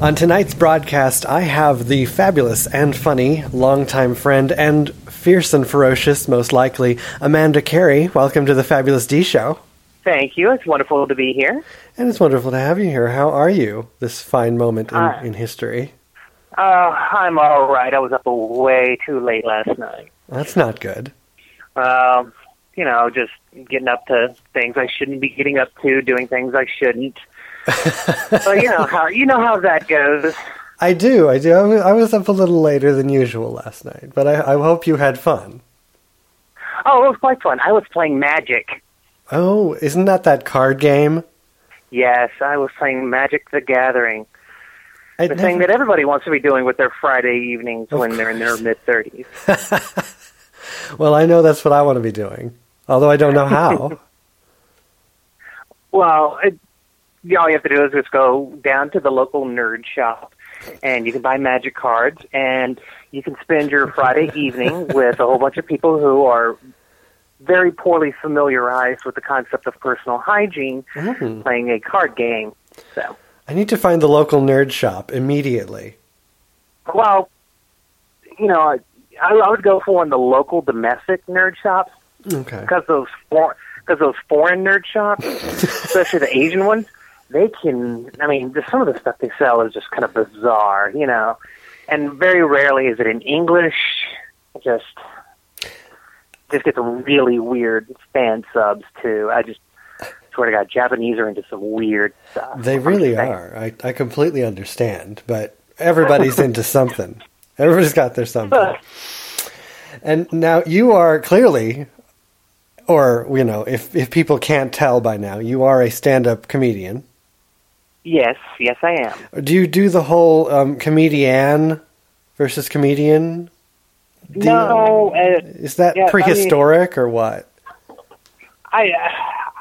On tonight's broadcast, I have the fabulous and funny longtime friend and fierce and ferocious, most likely, Amanda Kerri. Welcome to the Fabulous D Show. Thank you. It's wonderful to be here. And it's wonderful to have you here. How are you this fine moment in, Uh, in history? Uh, I'm all right. I was up way too late last night. That's not good. Um, you know, just getting up to things I shouldn't be getting up to, doing things I shouldn't. but you know how you know how that goes. I do, I do. I was, I was up a little later than usual last night, but I, I hope you had fun. Oh, it was quite fun. I was playing Magic. Oh, isn't that that card game? Yes, I was playing Magic: The Gathering. I'd The thing that everybody wants to be doing with their Friday evenings Of when they're in their mid thirties. well, I know that's what I want to be doing, although I don't know how. Well, it, all you have to do is just go down to the local nerd shop, and you can buy magic cards, and you can spend your Friday evening with a whole bunch of people who are very poorly familiarized with the concept of personal hygiene, Mm. playing a card game. So, I need to find the local nerd shop immediately. well, you know, I, I would go for one of the local domestic nerd shops Okay. because those for, because those foreign nerd shops, especially the Asian ones, they can. I mean, the, some of the stuff they sell is just kind of bizarre, you know. And very rarely is it in English. It Just just gets really weird fan subs too. I just swear to God, Japanese are into some weird stuff. They really are. I, I completely understand, but everybody's into something. Everybody's got their something. And now you are clearly, or you know, if if people can't tell by now, you are a stand-up comedian. Yes, yes, I am. Do you do the whole um, comedian versus comedian? No, uh, is that yeah, I mean- prehistoric or what? I,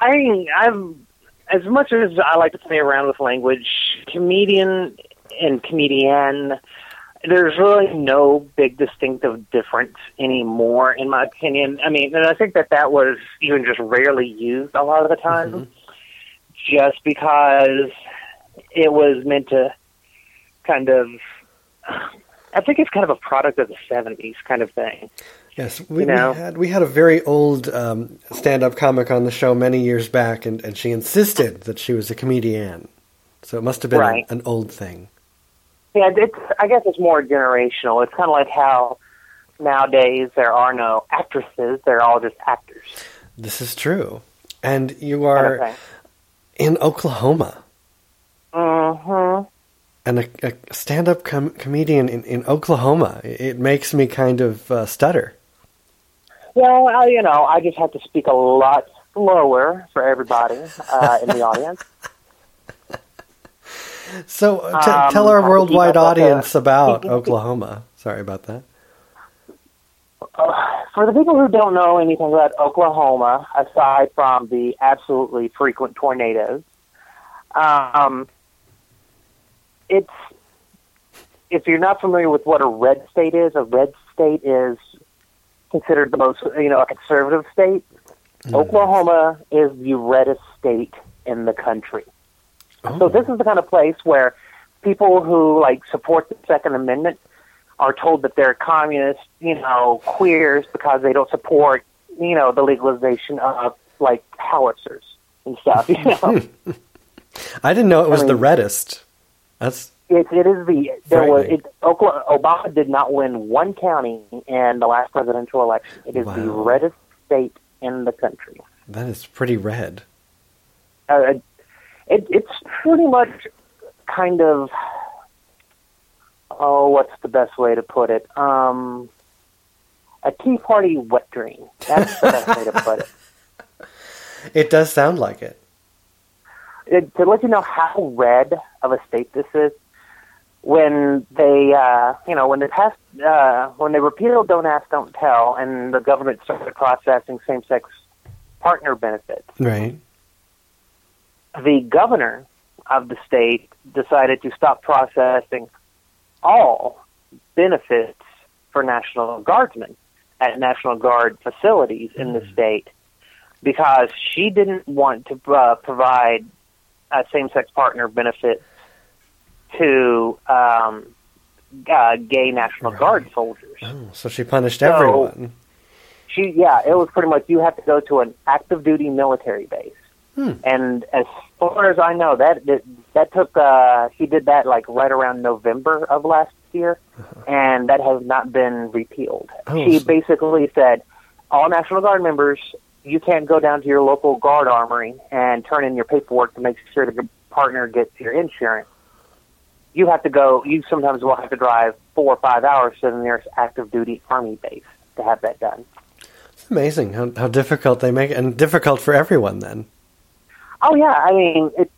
I, I'm as much as I like to play around with language, comedian and comedian. There's really no big distinctive difference anymore, in my opinion. I mean, and I think that that was even just rarely used a lot of the time, just because it was meant to kind of. I think it's kind of a product of the '70s kind of thing. Yes, we, You know? we had we had a very old um, stand-up comic on the show many years back, and, and she insisted that she was a comedian. So it must have been Right. an old thing. Yeah, it's. I guess it's more generational. It's kind of like how nowadays there are no actresses; they're all just actors. This is true, and you are in Oklahoma, Mm-hmm. and a, a stand-up com- comedian in, in Oklahoma. It, makes me kind of uh, stutter. Well, I, you know, I just have to speak a lot slower for everybody uh, in the audience. So uh, t- Um, tell our worldwide that's like a- audience about Oklahoma. Sorry about that. Uh, for the people who don't know anything about Oklahoma, aside from the absolutely frequent tornadoes, um, it's if you're not familiar with what a red state is, a red state is considered the most, you know, a conservative state. Hmm. Oklahoma is the reddest state in the country. So Oh. this is the kind of place where people who like support the Second Amendment are told that they're communist, you know, queers because they don't support, you know, the legalization of like howitzers and stuff. You know, I didn't know it was I the reddest. That's it, it is the there was it, Oklahoma, Obama did not win one county in the last presidential election. It is the reddest state in the country. that is pretty red. uh, it, it's pretty much kind of oh, what's the best way to put it? Um, a Tea Party wet dream. That's the best way to put it. It does sound like it. To let you know how red of a state this is, when they, uh, you know, when they passed, uh, when they repealed "Don't Ask, Don't Tell," and the government started processing same-sex partner benefits. Right. the governor of the state decided to stop processing all benefits for National Guardsmen at National Guard facilities in the state because she didn't want to uh, provide uh, same-sex partner benefit to um, uh, gay National Guard soldiers. Oh, so she punished So- everyone. She, yeah, it was pretty much you have to go to an active duty military base. Hmm. And as far as I know, that that, that took uh, she did that like right around November of last year, and that has not been repealed. Oh, she so- basically said, all National Guard members, you can't go down to your local guard armory and turn in your paperwork to make sure that your partner gets your insurance. You have to go. You sometimes will have to drive four or five hours to the nearest active duty army base to have that done. It's amazing how, how difficult they make it, and difficult for everyone then. Oh yeah, I mean, it,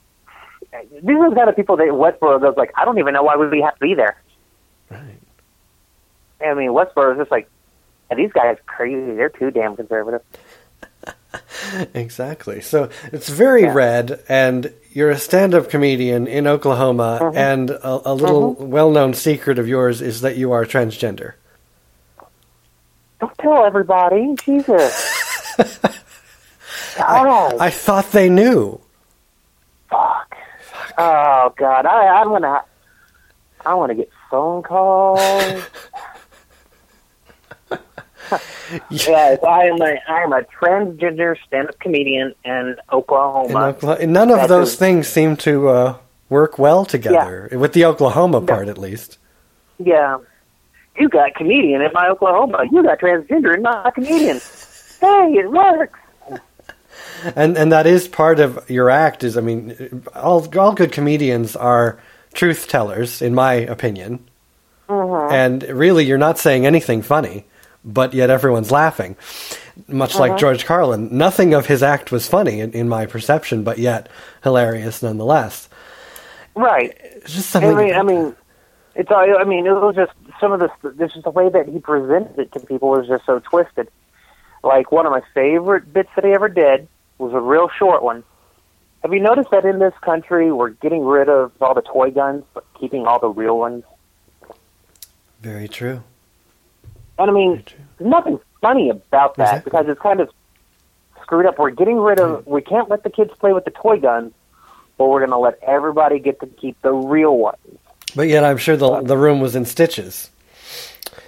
these are the kind of people that Westboro goes like, I don't even know why we have to be there. Right. I mean, Westboro is just like, "Yeah, these guys crazy. They're too damn conservative. Exactly. So it's very Yeah. red, and you're a stand-up comedian in Oklahoma, Mhm. and a, a little well-known secret of yours is that you are transgender. Don't tell everybody, Jesus. God, I thought they knew. fuck. Oh God, I, I'm gonna, I want to get phone calls. yes, I am a, I am a transgender stand-up comedian in Oklahoma. In Oklahoma, none of those things seem to uh, work well together, with the Oklahoma part at least. Yeah. You got comedian in my Oklahoma. You got transgender in my comedian. Hey, it works. And and that is part of your act. Is I mean, all all good comedians are truth tellers, in my opinion. Mm-hmm. And really, you're not saying anything funny, but yet everyone's laughing. Much like Uh-huh. George Carlin, nothing of his act was funny in, in my perception, but yet hilarious nonetheless. Right. It's just I something. mean, I mean, it's. all- I mean, it was just some of this. This is the way that he presented it to people was just so twisted. Like one of my favorite bits that he ever did was a real short one. Have you noticed that in this country we're getting rid of all the toy guns, but keeping all the real ones? very true. And I mean, There's nothing funny about that Exactly. because it's kind of screwed up. We're getting rid of. We can't let the kids play with the toy guns, but we're going to let everybody get to keep the real ones. But yet, I'm sure the the room was in stitches.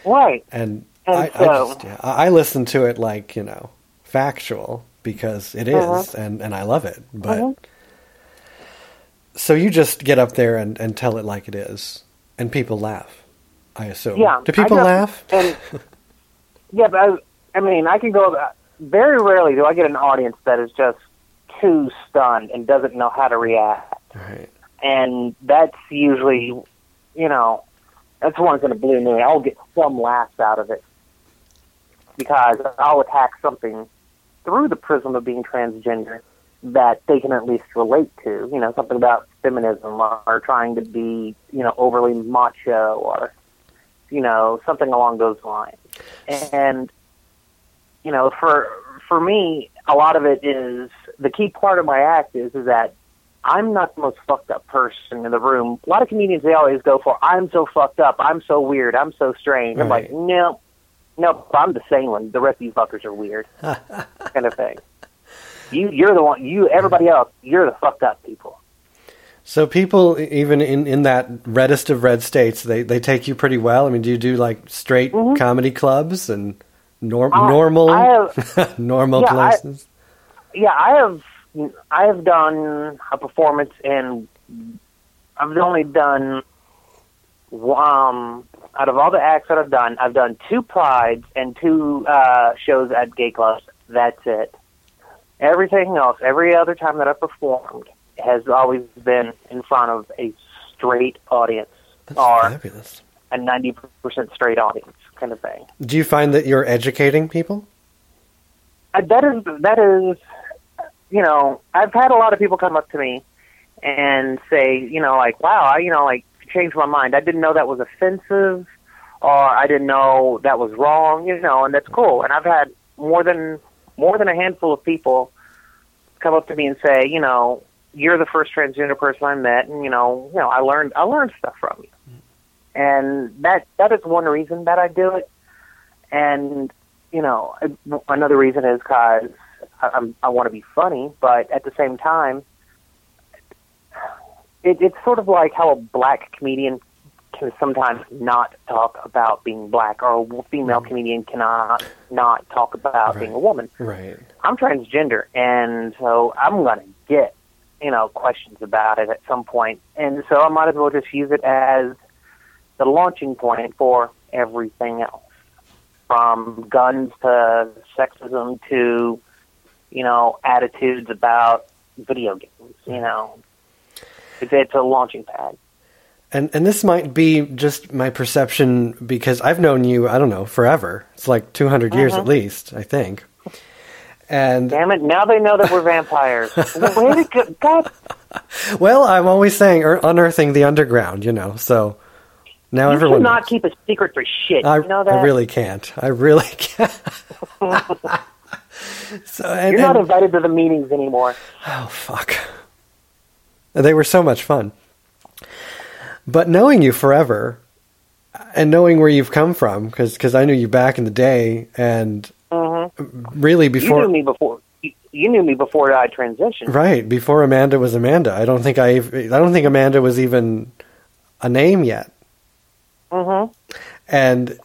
Right. and, And I, I so- just yeah, I I listen to it like you know factual because it is, Uh-huh. and and I love it. But Mhm. so you just get up there and and tell it like it is, and people laugh. I assume. Yeah. Do people got- laugh? And yeah, but I, I mean, I can go. Very rarely do I get an audience that is just too stunned and doesn't know how to react. Right. and that's usually, you know, that's the one's going to blow me. I'll get some laughs out of it because I'll attack something through the prism of being transgender that they can at least relate to. You know, something about feminism or, or trying to be, you know, overly macho or, you know, something along those lines. And you know, for for me, a lot of it is the key part of my act is is that I'm not the most fucked up person in the room. A lot of comedians they always go for I'm so fucked up, I'm so weird, I'm so strange. I'm like, Right. no, no, I'm the same one. The rest of you fuckers are weird, kind of thing. You you're the one. You everybody else, you're the fucked up people. So people, even in, in that reddest of red states, they, they take you pretty well. I mean, do you do like straight Mhm. comedy clubs and norm, I- normal have- normal Yeah, I- places? Yeah, I have I have done a performance in I've only done um out of all the acts that I've done, I've done two prides and two uh shows at gay clubs. That's it. Everything else, every other time that I've performed has always been in front of a straight audience That's or fabulous. a ninety percent straight audience kind of thing. Do you find that you're educating people? Uh, that is that is you know I've had a lot of people come up to me and say you know like wow I you know like changed my mind I didn't know that was offensive or I didn't know that was wrong you know and that's cool and I've had more than more than a handful of people come up to me and say you know you're the first transgender person I met and you know you know I learned I learned stuff from you and that that is one reason that I do it and you know, another reason is because I'm, I want to be funny, but at the same time, it, it's sort of like how a black comedian can sometimes not talk about being black, or a female mm-hmm. comedian cannot not talk about being a woman. Right. I'm transgender, and so I'm gonna get you know questions about it at some point, and so I might as well just use it as the launching point for everything else, from guns to sexism to you know attitudes about video games. You mm-hmm. know, it's, it's a launching pad. And and this might be just my perception because I've known you, I don't know, forever. It's like 200 years mm-hmm. at least, I think. And Damn it! Now they know that we're vampires. Way to go, God! well, I'm always saying er, unearthing the underground, you know. So now You everyone cannot knows. keep a secret for shit. I, you know that? I really can't. I really can't. so and, You're not and- invited to the meetings anymore. Oh, fuck. They were so much fun. But knowing you forever and knowing where you've come from, because I knew you back in the day, and really before You knew me before. You, you knew me before I transitioned. Right, before Amanda was Amanda. I don't think I, I don't think Amanda was even a name yet. Mm-hmm. And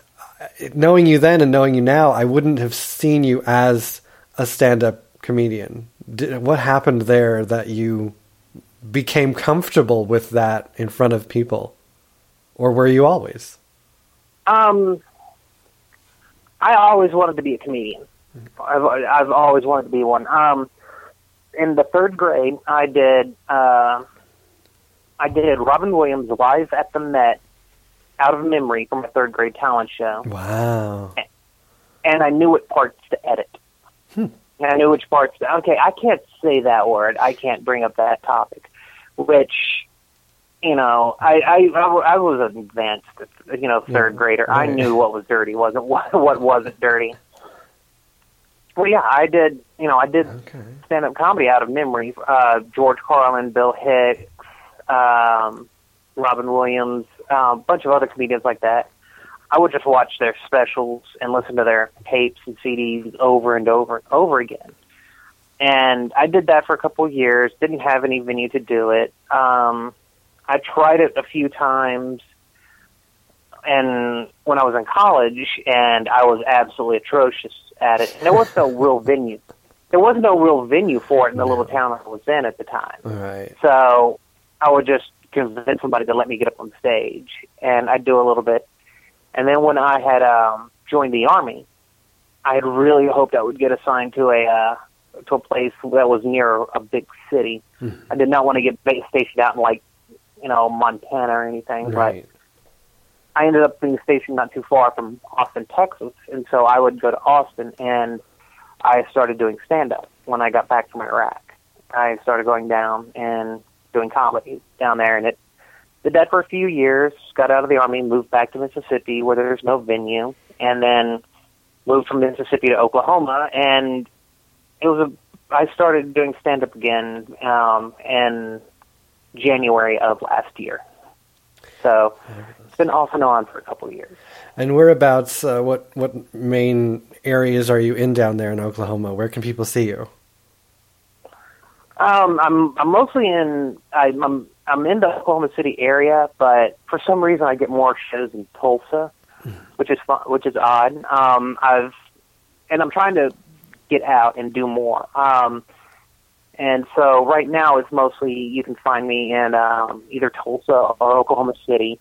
knowing you then and knowing you now, I wouldn't have seen you as a stand-up comedian. Did, what happened there that you became comfortable with that in front of people, or were you always? Um, I always wanted to be a comedian. I've I've always wanted to be one. Um, in the third grade, I did uh, I did Robin Williams live at the Met out of memory from a third grade talent show, Wow. and I knew what parts to edit. And I knew which parts. To, okay, I can't say that word. I can't bring up that topic. Which, you know, I I, I, I was an advanced, you know, third Yeah, grader. I knew what was dirty, wasn't what what wasn't dirty. Well, yeah, I did. You know, I did Okay. stand up comedy out of memory. Uh, George Carlin, Bill Hicks, um, Robin Williams, uh, a bunch of other comedians like that. I would just watch their specials and listen to their tapes and CDs over and over and over again. And I did that for a couple of years. Didn't have any venue to do it. Um, I tried it a few times, and when I was in college, and I was absolutely atrocious at it. And there was no real venue. There was no real venue for it in the little town I was in at the time. Right. So I would just convince somebody to let me get up on stage, and I'd do a little bit. And then when I had um, joined the army, I had really hoped I would get assigned to a uh, to a place that was near a big city. I did not want to get stationed out in like you know Montana or anything, but I ended up being stationed not too far from Austin, Texas, and so I would go to Austin and I started doing stand up when I got back from Iraq. I started going down and doing comedy down there and it did that for a few years, got out of the army, moved back to Mississippi where there's no venue, and then moved from Mississippi to Oklahoma and it was a I started doing stand up again um in January of last year. So it's been off and on for a couple of years. And whereabouts? Uh, what what main areas are you in down there in Oklahoma? Where can people see you? Um, I'm I'm mostly in I'm I'm, I'm in the Oklahoma City area, but for some reason I get more shows in Tulsa, which is fun, which is odd. Um, I've and I'm trying to get out and do more. Um, and so right now it's mostly you can find me in um, either Tulsa or Oklahoma City.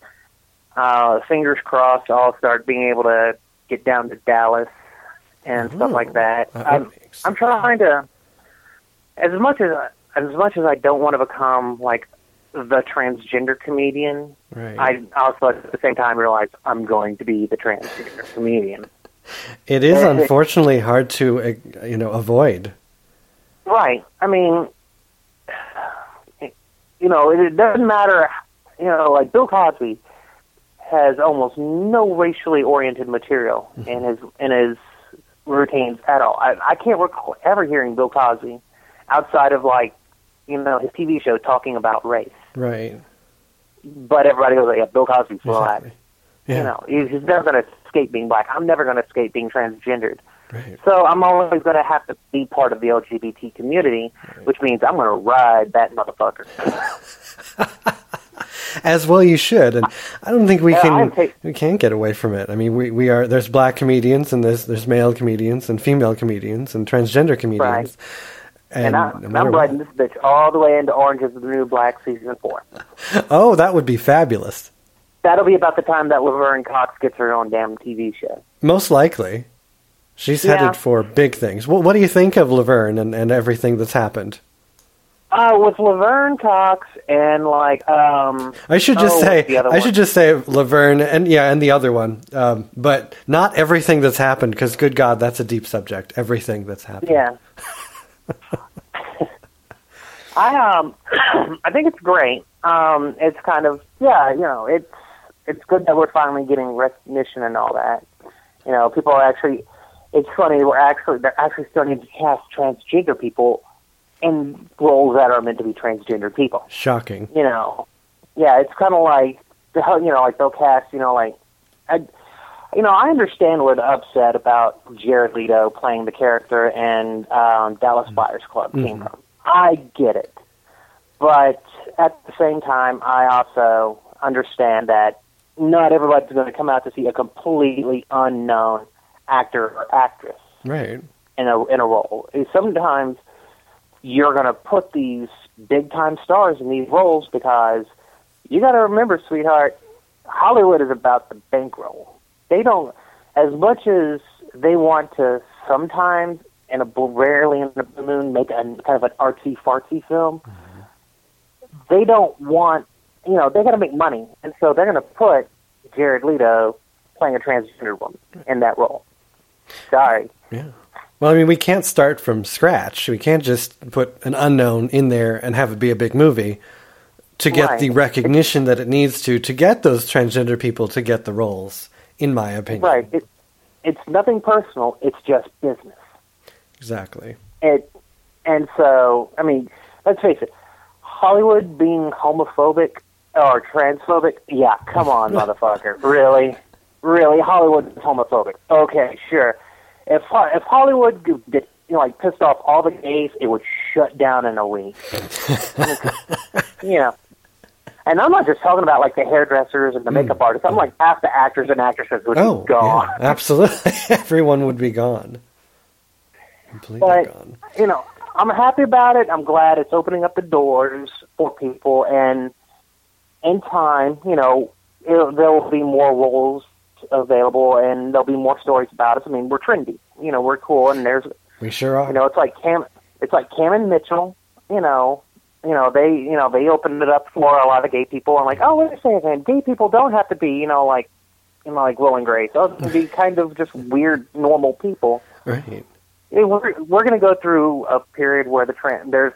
Uh, fingers crossed, I'll start being able to get down to Dallas and stuff like that. Uh, I'm, I'm trying to, as much as as much as I don't want to become like the transgender comedian, Right. I also at the same time realize I'm going to be the transgender comedian. it is unfortunately hard to uh, you know avoid. Right. I mean, you know, it, it doesn't matter. You know, like Bill Cosby has almost no racially oriented material mm-hmm. in his in his routines at all. I, I can't recall ever hearing Bill Cosby outside of like, you know, his TV show talking about race. Right. But everybody goes, like, "Yeah, Bill Cosby's black." Exactly. Yeah. You know, he's, he's never going to escape being black. I'm never going to escape being transgendered. Right. So I'm always going to have to be part of the LGBT community, which means I'm going to ride that motherfucker. As well, you should, and I don't think we Yeah, can we can't get away from it. I mean, we, we are there's black comedians and there's there's male comedians and female comedians and transgender comedians. Right. And, And, I, no I'm what- riding this bitch all the way into Orange is the New Black season four. Oh, that would be fabulous. That'll be about the time that Laverne Cox gets her own damn TV show. Most likely, she's Yeah. headed for big things. What, what do you think of Laverne and, and everything that's happened? Uh, with Laverne Cox and like um, I should just Oh, say I one? should just say Laverne and yeah, and the other one. Um, but not everything that's happened because good God, that's a deep subject. Everything that's happened. yeah. I um, I think it's great. Um, it's kind of yeah, you know, it's it's good that we're finally getting recognition and all that. You know, people are actually. It's funny. We're actually they're actually starting to cast transgender people in roles that are meant to be transgender people. Shocking. you know, yeah, it's kind of like, the hell- you know, like they'll cast, you know, like, I, you know, I understand where the upset about Jared Leto playing the character and um, Dallas Buyers Club came from. I get it, but at the same time, I also understand that not everybody's going to come out to see a completely unknown actor or actress Right. in a in a role. Sometimes you're going to put these big time stars in these roles because you got to remember, sweetheart, Hollywood is about the bankroll. They don't as much as they want to sometimes and a rarely in the moon make a kind of an artsy fartsy film. Mm-hmm. They don't want you know they got to make money, and so they're going to put Jared Leto playing a transgender woman in that role. Sorry. Yeah. Well, I mean, we can't start from scratch. We can't just put an unknown in there and have it be a big movie to get Right. the recognition that it needs to to get those transgender people to get the roles. In my opinion. Right. It, it's nothing personal. It's just business. Exactly. It, and so, I mean, let's face it. Hollywood being homophobic or transphobic, yeah, come on, motherfucker. Really? Really? Hollywood is homophobic. Okay, sure. If if Hollywood did, you know, like pissed off all the gays, it would shut down in a week. you know. And I'm not just talking about like the hairdressers and the hmm. makeup artists. I'm like half the actors and actresses would Oh, be gone. yeah, absolutely. Everyone would be gone. Completely But gone. you know, I'm happy about it. I'm glad it's opening up the doors for people, and in time, you know, it'll, there will be more roles available, and there'll be more stories about us. I mean, we're trendy. You know, we're cool, and there's, We sure are. you know, it's like Cam, it's like Cam and Mitchell. You know, you know, they, you know, they opened it up for a lot of gay people. I'm like, oh, wait a second, gay people don't have to be, you know, like, you know, like Will and Grace. Those can be kind of just weird, normal people right. we're we're going to go through a period where the tran there's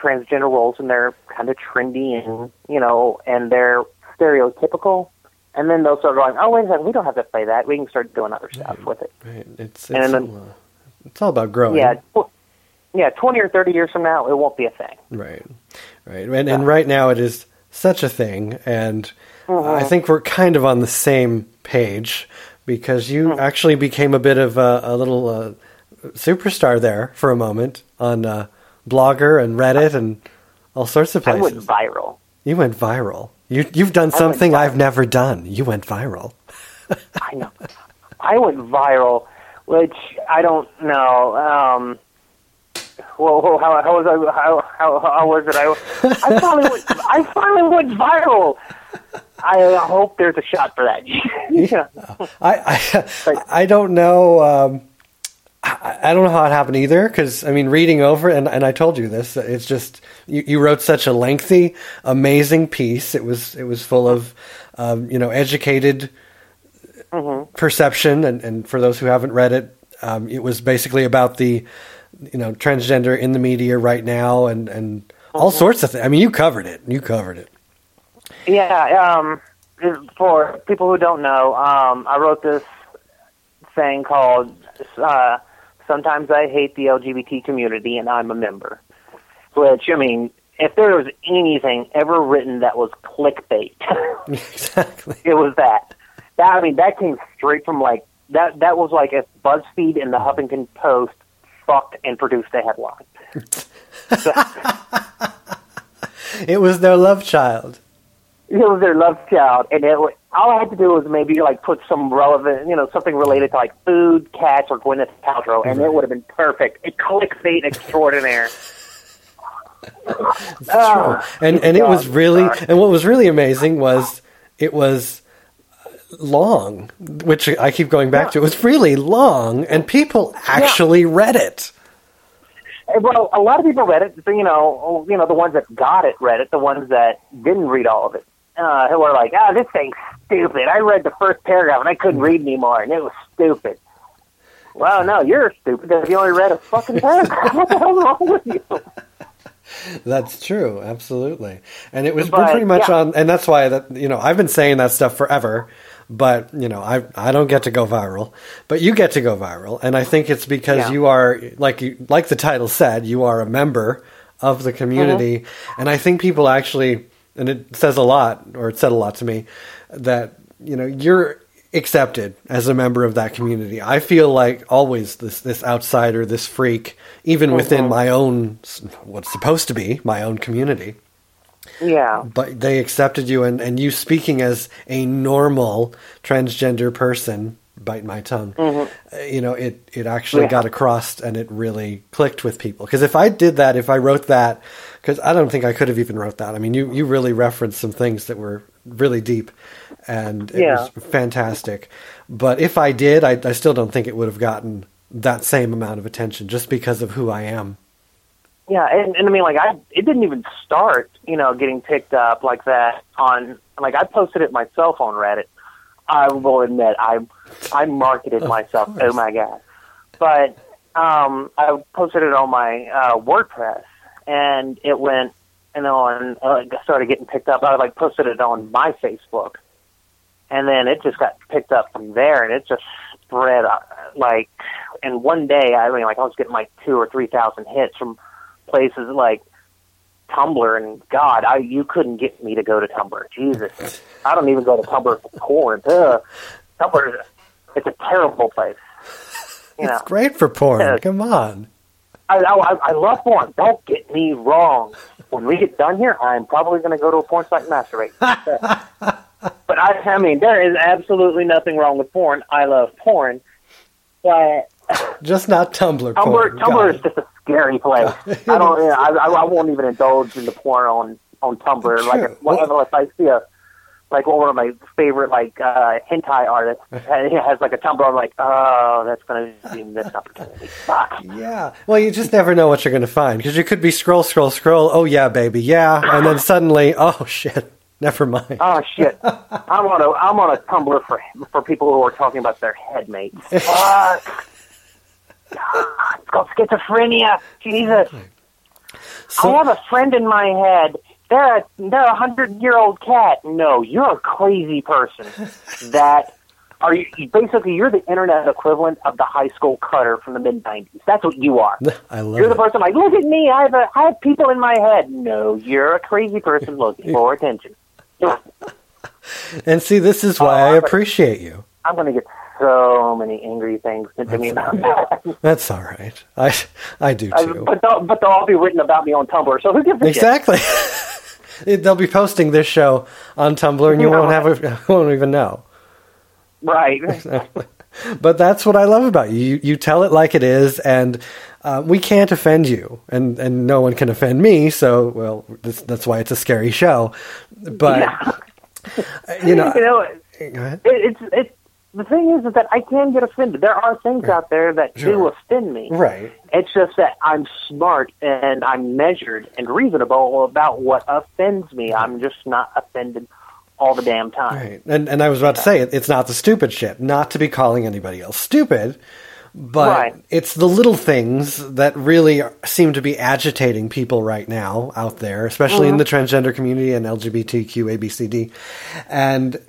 transgender roles and they're kind of trendy and you know and they're stereotypical, and then they'll start going, oh wait a second, we don't have to play that. We can start doing other stuff with it. Right. It's it's, And then- all, uh, it's all about growing. Yeah, tw- yeah, twenty or thirty years from now, it won't be a thing. Right. Right. And, and right now it is such a thing. And Mm-hmm. I think we're kind of on the same page because you Mm. actually became a bit of a, a little uh, superstar there for a moment on uh, Blogger and Reddit and all sorts of places. I went viral. you went viral. You, you've done something. I've never done. You went viral. I know. I went viral, which I don't know. Um, well, how, how was I? How, how, how was it? I, I finally went. I finally went viral. I hope there's a shot for that. yeah. I I, I don't know. Um, I, I don't know how it happened either. Because I mean, reading over and and I told you this. It's just you, you wrote such a lengthy, amazing piece. It was it was full of um, you know educated perception, and and for those who haven't read it, um, it was basically about the you know transgender in the media right now, and and all sorts of things. I mean, you covered it. You covered it. Yeah. Um, for people who don't know, um, I wrote this thing called uh, "Sometimes I Hate the LGBT Community and I'm a Member," which I mean, if there was anything ever written that was clickbait. exactly. it was that. That I mean, that came straight from like that. That was like if BuzzFeed and the Huffington Post fucked and produced a headline. it was their love child. It was their love child, and it was, all I had to do was maybe like put some relevant, you know, something related to like food, cats, or Gwyneth Paltrow, and it would have been perfect. It clickbait extraordinaire. Oh, and and it was really and what was really amazing was it was long, which I keep going back to. It was really long, and people actually yeah. read it. Well, a lot of people read it. You know, you know the ones that got it read it. The ones that didn't read all of it uh, who were like, "Ah, oh, this thing's stupid." I read the first paragraph and I couldn't read anymore, and it was stupid. Well, no, you're stupid if you only read a fucking paragraph. what the hell's wrong with you? That's true, absolutely. And it was but, pretty much yeah. on, and that's why that you know I've been saying that stuff forever, but you know I I don't get to go viral, but you get to go viral, and I think it's because yeah. you are like you like the title said, you are a member of the community, mm-hmm. and I think people actually, and it says a lot, or it said a lot to me, that you know you're accepted as a member of that community. I feel like always this this outsider, this freak, even mm-hmm. within my own what's supposed to be my own community. Yeah. But they accepted you and, and you speaking as a normal transgender person, bite my tongue. Mm-hmm. Uh, you know, it it actually yeah. got across and it really clicked with people. Because if I did that, if I wrote that, because I don't think I could have even wrote that. I mean, you you really referenced some things that were really deep and it yeah. was fantastic. But if I did, I, I still don't think it would have gotten that same amount of attention just because of who I am. Yeah, and, and I mean, like, I it didn't even start, you know, getting picked up like that on like I posted it myself on Reddit. I will admit, I I marketed myself. Oh my god! But um, I posted it on my uh, WordPress, and it went and on uh, started getting picked up. I like posted it on my Facebook, and then it just got picked up from there, and it just spread uh, like. And one day, I mean, like I was getting like two or three thousand hits from places like Tumblr, and God, I you couldn't get me to go to Tumblr. Jesus, I don't even go to Tumblr for porn. Ugh. Tumblr, it's a terrible place. You know? It's great for porn. Come on. I, I I love porn. Don't get me wrong. When we get done here, I'm probably going to go to a porn site and masturbate. but I, I mean, there is absolutely nothing wrong with porn. I love porn, but just not Tumblr. Tumblr, porn. Tumblr is just a scary place. I don't. You know, I, I won't even indulge in the porn on on Tumblr. True. Like well, if I see a like one of my favorite like uh hentai artists and he has like a Tumblr. I'm like, oh, that's going to be missed opportunity. Fuck. Yeah. Well, you just never know what you're going to find because you could be scroll, scroll, scroll. Oh yeah, baby, yeah, and then suddenly, oh shit. Never mind. Oh shit! I'm on a I'm on a Tumblr for for people who are talking about their headmates. Fuck. God, it's called schizophrenia. Jesus. So, I have a friend in my head they're a, they're a hundred year old cat. No, you're a crazy person. that are you basically you're the internet equivalent of the high school cutter from the mid nineties. That's what you are. I love. You're the it. person like, look at me. I have a I have people in my head. No, you're a crazy person looking for attention. and see, this is why oh, I appreciate you. I'm going to get so many angry things sent to me about that. That's all right. I I do too. I, but they'll, but they'll all be written about me on Tumblr. So who gives a shit? exactly. They'll be posting this show on Tumblr, and you won't have a, won't even know. Right. but that's what I love about you. You, you tell it like it is, and uh, we can't offend you, and, and no one can offend me. So, well, this, that's why it's a scary show. But yeah. you know, you know, it, it's it's the thing is, is that I can get offended. There are things out there that sure. do offend me. Right. It's just that I'm smart and I'm measured and reasonable about what offends me. I'm just not offended all the damn time. Right. And and I was about to say it's not the stupid shit. Not to be calling anybody else stupid, but right. it's the little things that really seem to be agitating people right now out there, especially mm-hmm. in the transgender community and LGBTQ ABCD, and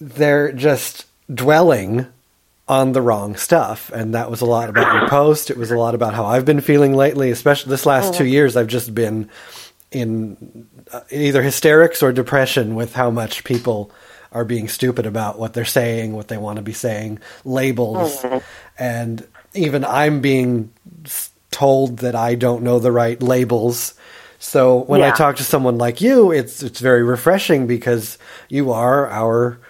they're just dwelling on the wrong stuff. And that was a lot about your post. It was a lot about how I've been feeling lately, especially this last two years. I've just been in uh, either hysterics or depression with how much people are being stupid about what they're saying, what they want to be saying, labels. Mm-hmm. And even I'm being told that I don't know the right labels So when I talk to someone like you, it's it's very refreshing because you are our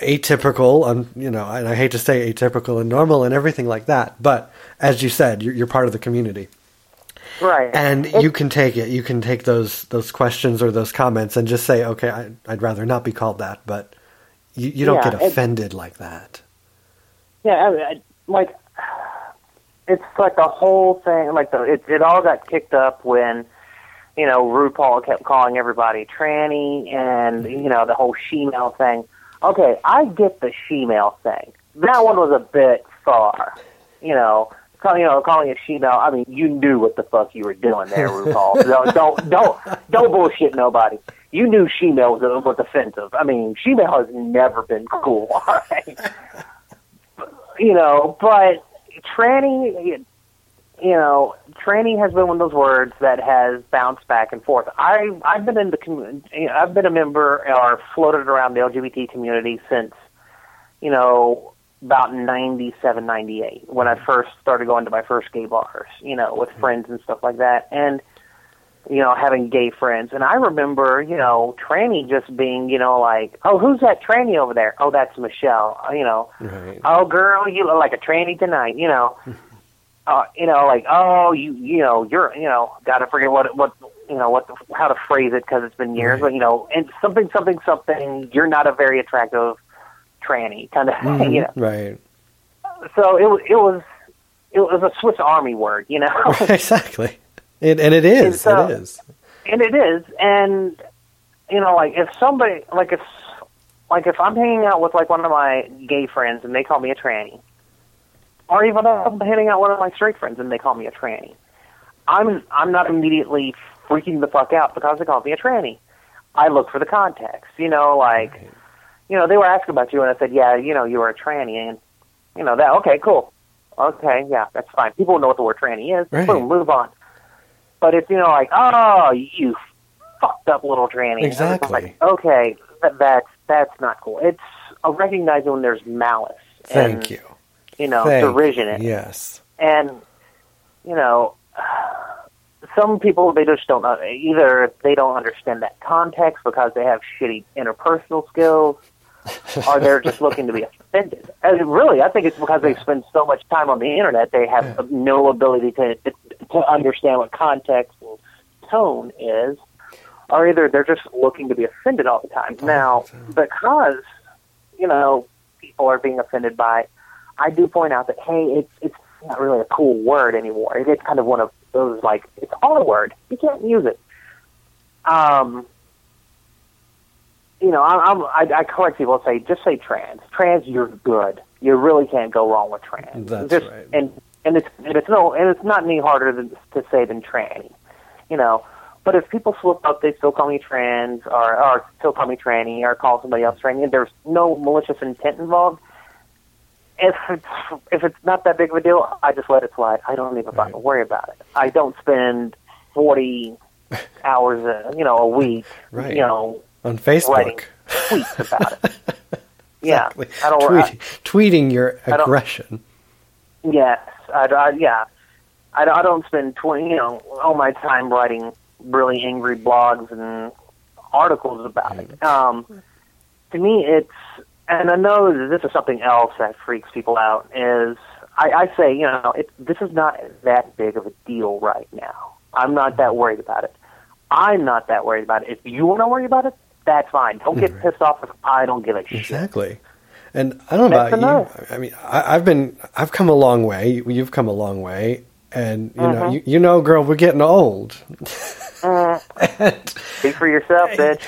atypical, um, you know, and I hate to say atypical and normal and everything like that, but as you said, you're, you're part of the community, Right. and It's- you can take it. You can take those those questions or those comments and just say, okay, I, I'd rather not be called that, but you, you don't Yeah, get offended like that. Yeah, I, I, like it's like the whole thing. Like the it, it all got kicked up when you know RuPaul kept calling everybody tranny, and you know the whole she-male thing. Okay, I get the she-male thing. That one was a bit far. You know, call, you know, calling it she-male. I mean, you knew what the fuck you were doing there, RuPaul. don't, don't don't don't bullshit nobody. You knew she-male was, was offensive. I mean, she-male has never been cool. All right you know, but tranny, you know, tranny has been one of those words that has bounced back and forth. I I've been in the commu- I've been a member or floated around the LGBT community since, you know, about ninety seven, ninety eight, when I first started going to my first gay bars, you know, with mm-hmm. friends and stuff like that, and you know, having gay friends. And I remember, you know, tranny just being, you know, like, oh, who's that tranny over there? Oh, that's Michelle. You know, Right. oh girl you look like a tranny tonight you know uh you know like oh you you know you're you know gotta forget what what you know what the, how to phrase it because it's been years but you know and something something something you're not a very attractive tranny kind of Mhm, you know Right. so it was it was it was a swiss army word you know exactly. It, and it is. so- it is. and it is and you know like if somebody like if like if i'm hanging out with like one of my gay friends and they call me a tranny or even i'm hanging out one of my straight friends and they call me a tranny. I'm i'm not immediately freaking the fuck out because they call me a tranny. I look for the context you know like Right. you know they were asking about you and i said yeah you know you were a tranny and you know that okay cool. Okay yeah that's fine. People know what the word tranny is. Right. boom move on. But it's you know like oh you fucked up little tranny. Exactly. like okay that, that's that's not cool. It's a recognizing when there's malice. Thank and, you. You know Thank derision it. Yes. and you know some people they just don't either they don't understand that context because they have shitty interpersonal skills or they're just looking to be offended. And really i think it's because they spend so much time on the internet they have no ability to to understand what context and tone is or either they're just looking to be offended all the time. Now because you know people are being offended by I do point out that hey, it's it's not really a cool word anymore. It is kind of one of those like it's all a word. You can't use it. Um, you know, I, I'm, I, I correct people and say just say trans. Trans, you're good. You really can't go wrong with trans. That's just, right. And and it's and it's no and it's not any harder than, to say than tranny. You know, but if people slip up, they still call me trans or or still call me tranny or call somebody else tranny. And there's no malicious intent involved if it's if it's not that big of a deal, I just let it slide. I don't even Right. worry about it. I don't spend forty hours, a, you know, a week, Right. you know, On Facebook. tweets about it. Yeah, I don't. Tweet, I, tweeting your aggression. yes, I, I, yeah, I, don't- I don't spend twenty, you know, all my time writing really angry blogs and articles about it. Um, to me, it's and I know that this is something else that freaks people out. Is I, I say, you know, it, this is not that big of a deal right now. I'm not that worried about it. I'm not that worried about it. If you want to worry about it, that's fine. Don't get Right. pissed off if I don't give a shit. Exactly. And I don't know That's about enough. you. I mean, I, I've been, I've come a long way. You- You've come a long way, and you know, Mhm. you, you know, girl, we're getting old. and, Speak for yourself, bitch.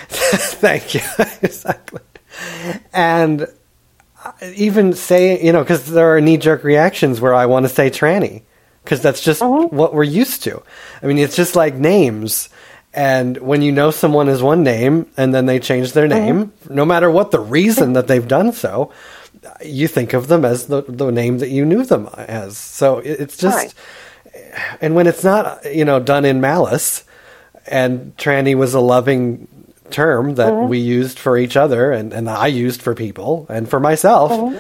thank you. exactly. And even say, you know, because there are knee jerk reactions where I want to say tranny, because that's just Mhm. what we're used to. I mean, it's just like names. And when you know someone is one name and then they change their name, no matter what the reason that they've done so, you think of them as the, the name that you knew them as. So it- it's just, Right. and when it's not, you know, done in malice, and tranny was a loving term that mm-hmm. we used for each other and, and I used for people and for myself, mm-hmm.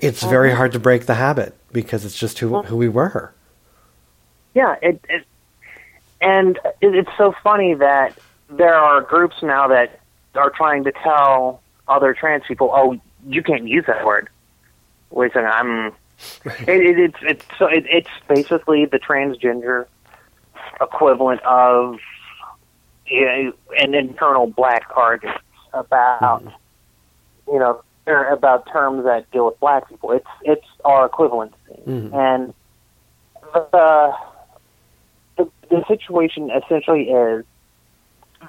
it's very mm-hmm. hard to break the habit because it's just who, who we were. Yeah, it, it and it, it's so funny that there are groups now that are trying to tell other trans people, "Oh, you can't use that word." Wait a second, I'm. It, it, it's it's so it, it's basically the transgender equivalent of you know, an internal black argument about you know about terms that deal with black people. It's it's our equivalency, Mhm. and the, the the situation essentially is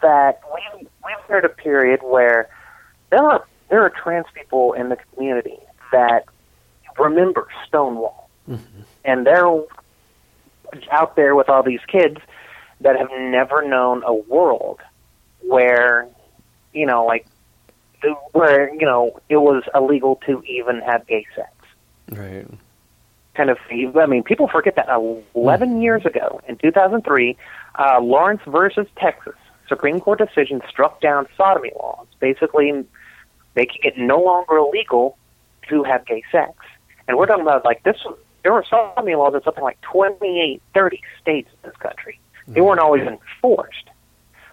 that we we've heard a period where there are there are trans people in the community that remember Stonewall, and they're out there with all these kids that have never known a world where you know like the- where you know it was illegal to even have gay sex Right. kind of I mean, people forget that 11 years ago, in 2003, uh, Lawrence versus Texas, Supreme Court decision struck down sodomy laws, basically making it no longer illegal to have gay sex. And we're talking about like this. There were sodomy laws in something like 28, 30 states in this country. They weren't always enforced.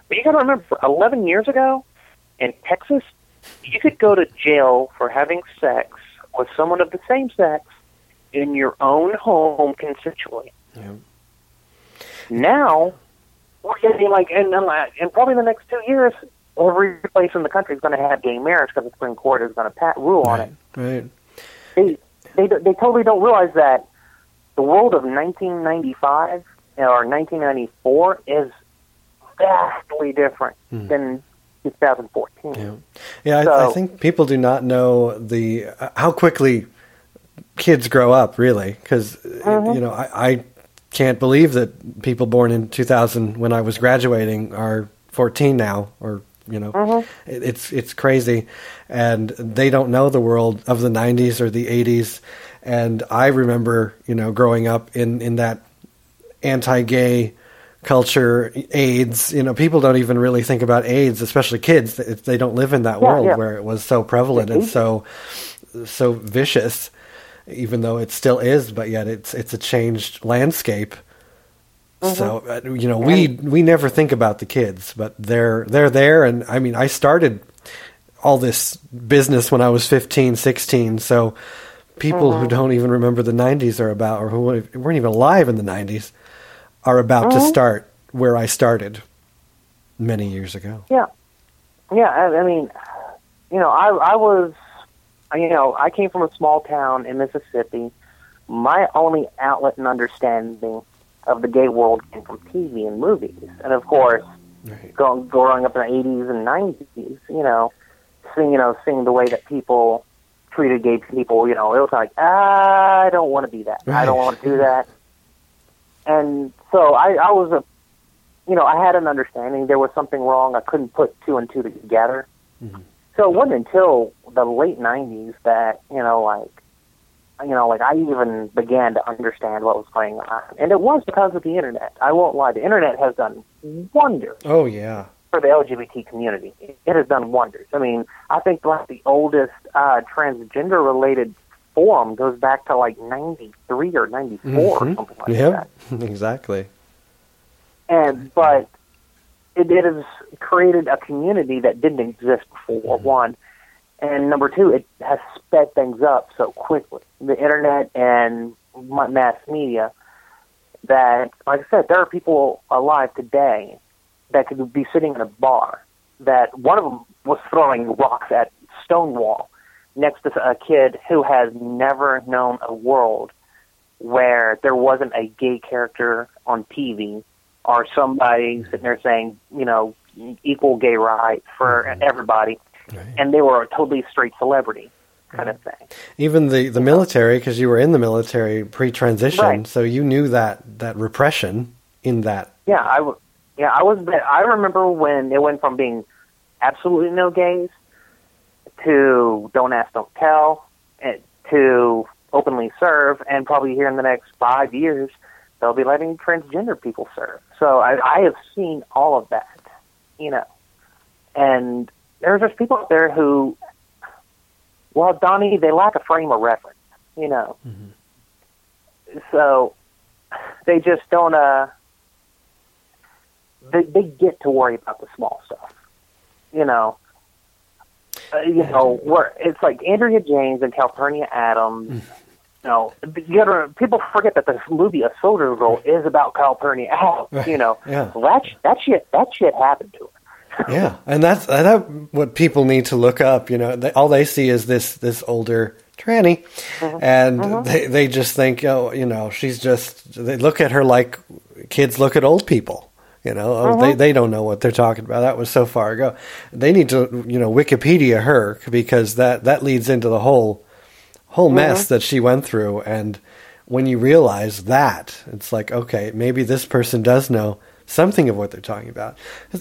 But you got to remember, 11 years ago in Texas, you could go to jail for having sex with someone of the same sex in your own home consensually. Yeah. Now, we're getting like, and like and probably the next two years, every place in the country is going to have gay marriage because the Supreme Court is going to pat, rule on it. Right. They, they they totally don't realize that the world of 1995 or 1994 is vastly different Hmm. than 2014. Yeah, yeah. I, I think people do not know the uh, how quickly kids grow up, really, because Mm-hmm. you know I, I can't believe that people born in 2000 when I was graduating are 14 now, or you know, Mm-hmm. it, it's it's crazy, and they don't know the world of the 90s or the 80s, and I remember you know growing up in in that anti-gay culture AIDS you know people don't even really think about AIDS especially kids. They don't live in that Yeah, world yeah. where it was so prevalent and mm-hmm. so so vicious even though it still is but yet it's it's a changed landscape. Mm-hmm. So uh, you know we we never think about the kids but they're they're there. And I mean I started all this business when I was 15 16 so people who mm-hmm. don't even remember the 90s are about or who weren't even alive in the 90s are about to mm-hmm. start where I started many years ago. Yeah, yeah. I, I mean, you know, I I was, you know, I came from a small town in Mississippi. My only outlet and understanding of the gay world came from TV and movies, and of course, Right. go, growing up in the '80s and '90s, you know, seeing you know seeing the way that people treated gay people, you know, it was like I don't want to be that. I don't want to do that. And so I, I was a, you know, I had an understanding there was something wrong. I couldn't put two and two together. Mhm. So it wasn't until the late '90s that you know, like, you know, like I even began to understand what was going on, and it was because of the internet. I won't lie, the internet has done wonders Oh yeah. for the LGBT community. It has done wonders. I mean, I think like the oldest uh, transgender related forum goes back to like '93 or '94 or Mhm. something like yeah, that. exactly. And but it, it has created a community that didn't exist before. One, and number two, it has sped things up so quickly. The internet and ma- mass media. That, like I said, there are people alive today that could be sitting in a bar. That one of them was throwing rocks at Stonewall next to a kid who has never known a world where there wasn't a gay character on TV or somebody mm-hmm. sitting there saying, you know, equal gay rights for mm-hmm. everybody, Right. and they were a totally straight celebrity kind of thing. Even the the military, because you were in the military pre-transition, Right. so you knew that that repression in that. Yeah, I w- yeah, I was. I remember when it went from being absolutely no gays to don't ask, don't tell, and to openly serve, and probably here in the next five years they'll be letting transgender people serve. So I, I have seen all of that, you know, and there's just people out there who, well, Donnie, they lack a frame of reference, you know. So they just don't uh they, they get to worry about the small stuff. You know, uh, you know, where it's like Andrea James and Calpurnia Adams. Hmm. You know, you gotta, people forget that the movie, A Soldier Girl, is about Calpurnia Adams. You know, Yeah. well, that that shit that shit happened to her. yeah, and that's that what people need to look up. You know, they, all they see is this this older tranny, mm-hmm. and mm-hmm. they they just think, oh, you know, she's just. They look at her like kids look at old people. You know, oh, uh-huh. they they don't know what they're talking about. That was so far ago. They need to you know Wikipedia her because that that leads into the whole whole uh-huh. mess that she went through. And when you realize that it's like okay maybe this person does know something of what they're talking about.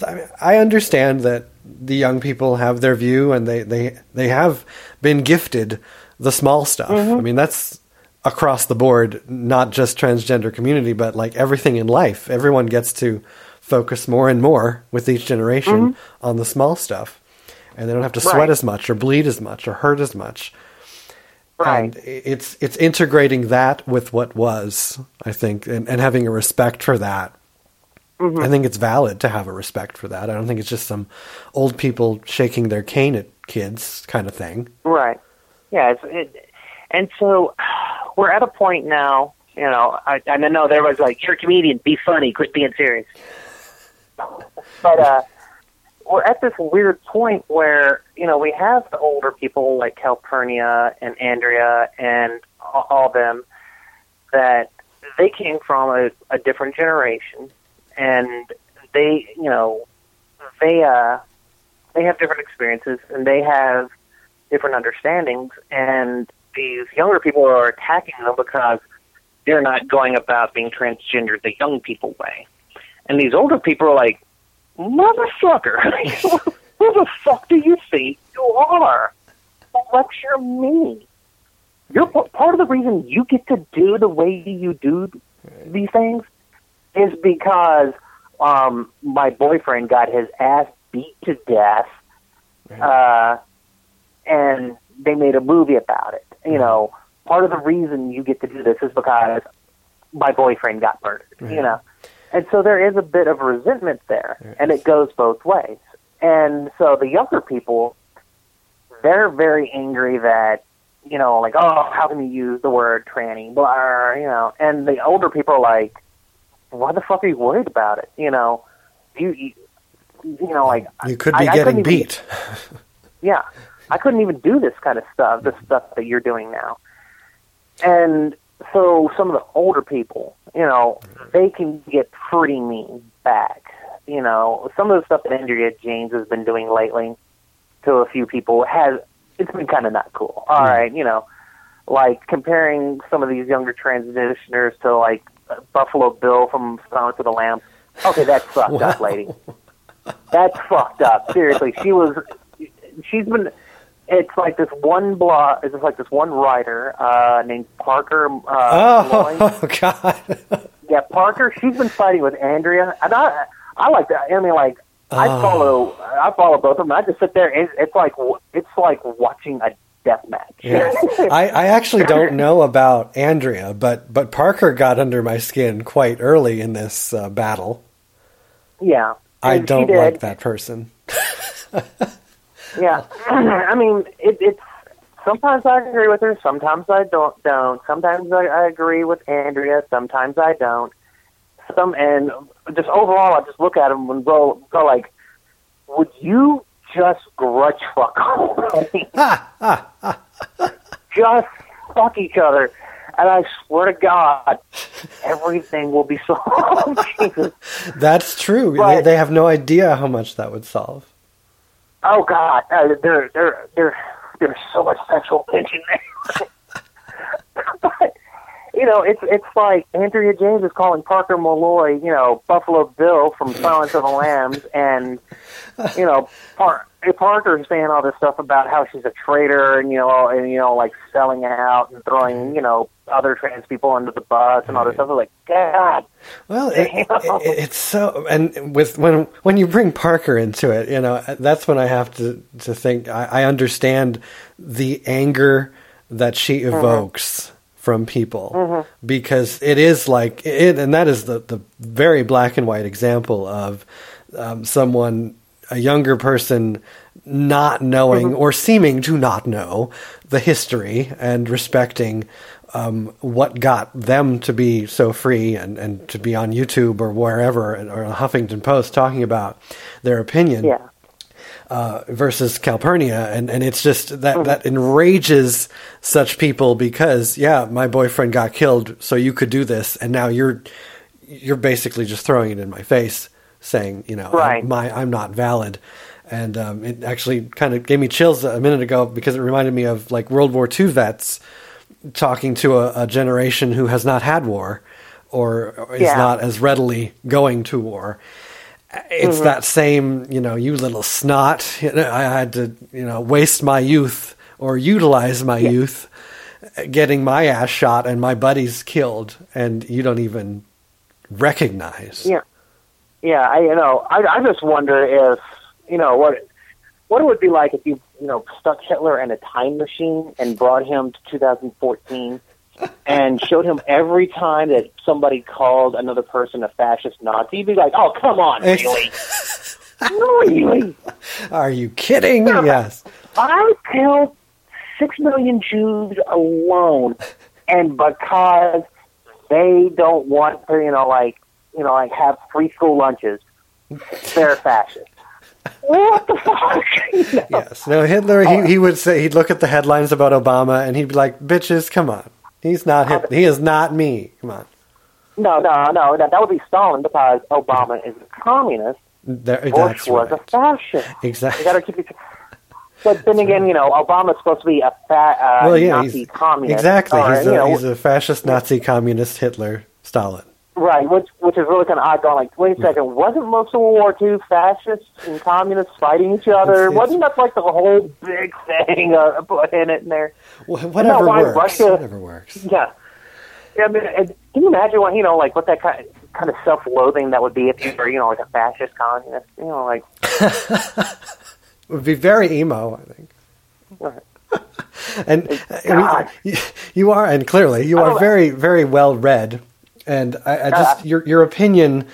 I, mean, I understand that the young people have their view and they, they, they have been gifted the small stuff. Mm-hmm. I mean that's across the board not just transgender community but like everything in life. Everyone gets to focus more and more with each generation on the small stuff and they don't have to sweat Right. as much or bleed as much or hurt as much Right. and it's it's integrating that with what was, I think, and, and having a respect for that. Mm-hmm. I think it's valid to have a respect for that. I don't think it's just some old people shaking their cane at kids kind of thing. Right. Yeah. It's, it, and so we're at a point now. You know, I, I know there was like, "You're a comedian. Be funny. Quit being serious." But uh, we're at this weird point where you know we have the older people like Calpurnia and Andrea and all, them that they came from a, a different generation, and they you know they uh they have different experiences and they have different understandings and these younger people are attacking them because they're not going about being transgendered the young people way. And these older people are like, Motherfucker, who the fuck do you think you are? Lecture me. You're part of the reason you get to do the way you do these things is because um, my boyfriend got his ass beat to death, uh, and they made a movie about it. You know, part of the reason you get to do this is because my boyfriend got murdered. You know, and so there is a bit of resentment there, and it goes both ways. And so the younger people, they're very angry that you know, like, oh, how can you use the word tranny, blah, you know, and the older people are like, why the fuck are you worried about it? You know, you, you, you know, like You could be I getting even- beat. yeah, I couldn't even do this kind of stuff, the mm-hmm. stuff that you're doing now. And so some of the older people, you know, they can get pretty mean back. You know, some of the stuff that Andrea James has been doing lately to a few people has it's been kind of not cool. Hmm. All right, you know, like comparing some of these younger transitioners to like Buffalo Bill from Silence of the Lambs. Okay, that's fucked up, lady. That's fucked up. Seriously, she was. She's been. It's like this one blog. It's like this one writer uh, named Parker. Uh, Molloy. Oh, God. Yeah, Parker. She's been fighting with Andrea, and I, I like that. I mean, like I Oh. follow, I follow both of them. I just sit there. And it's like it's like watching a death match. Yeah. I, I actually don't know about Andrea, but, but Parker got under my skin quite early in this uh, battle. yeah. I don't like that person. Yeah, I mean, it, it's sometimes I agree with her, sometimes I don't. Don't. Sometimes I, I agree with Andrea, sometimes I don't. Some and just overall, I just look at them and go, go like, would you just grudge fuck already? just fuck each other, and I swear to God, everything will be solved. That's true. They, they have no idea how much that would solve. Oh God, uh, there, there, there, there's so much sexual tension there. but you know, it's it's like Andrea James is calling Parker Molloy, you know, Buffalo Bill from Silence of the Lambs, and you know, Par- Parker's saying all this stuff about how she's a traitor, and you know, and you know, like selling out and throwing, you know, other trans people under the bus and all this stuff. I'm like, God, Well, it, it, it's so, and with when when you bring Parker into it, you know, that's when I have to to think. I, I understand the anger that she mm-hmm. evokes from people. Because it is like it, and that is the the very black and white example of um, someone a younger person not knowing or seeming to not know the history and respecting um, what got them to be so free and, and to be on YouTube or wherever or Huffington Post talking about their opinion. Yeah. Uh, versus Calpurnia, and, and it's just that that enrages such people because yeah, my boyfriend got killed, so you could do this, and now you're you're basically just throwing it in my face, saying you know Right. I'm, my I'm not valid, and um, it actually kind of gave me chills a minute ago because it reminded me of like World War II vets talking to a, a generation who has not had war or, or is Yeah. not as readily going to war it's that same, you know, you little snot. You know, I had to, you know, waste my youth or utilize my youth uh, getting my ass shot and my buddies killed, and you don't even recognize. Yeah, yeah. I you know I I just wonder if you know what what it would be like if you you know stuck Hitler in a time machine and brought him to 2014 and showed him every time that somebody called another person a fascist Nazi. You'd be like, oh come on, really, really. Are you kidding? yes. I killed six million Jews alone, and because they don't want to, you know, like, you know, like have free school lunches, they're fascist. What the fuck? You know? Yes. No, Hitler, he, oh. he would say, he'd look at the headlines about Obama and he'd be like, bitches, come on. He's not Hitler. He is not me. Come on. No, no, no. That, that would be Stalin because Obama is a communist. There, Bush was right. a fascist. Exactly. You got to keep it. But then again, you know, Obama's supposed to be a fat uh, well, yeah, Nazi communist. exactly. or, he's, a, know, he's a fascist Nazi communist Hitler Stalin. Right, which which is really kind of odd. Going like, wait a second, wasn't most of World War II fascists and communists fighting each other? It's- it's- wasn't that like the whole big thing uh, put in it in there? Wh- Whatever why works. Russia- Whatever works. Yeah, yeah. I mean, and can you imagine what you know, like what that kind of, kind of self-loathing that would be if you were, you know, like a fascist communist? You know, like It would be very emo, I think. and uh, God. you, you are, and clearly you are very, very well read. And I, I just Uh, your your opinion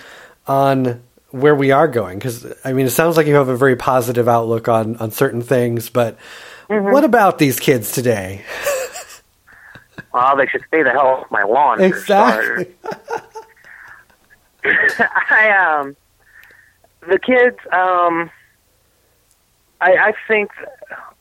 on where we are going, because I mean, it sounds like you have a very positive outlook on on certain things, but Mm-hmm. what about these kids today? well, they should stay the hell off my lawn. Exactly. I um the kids um I I think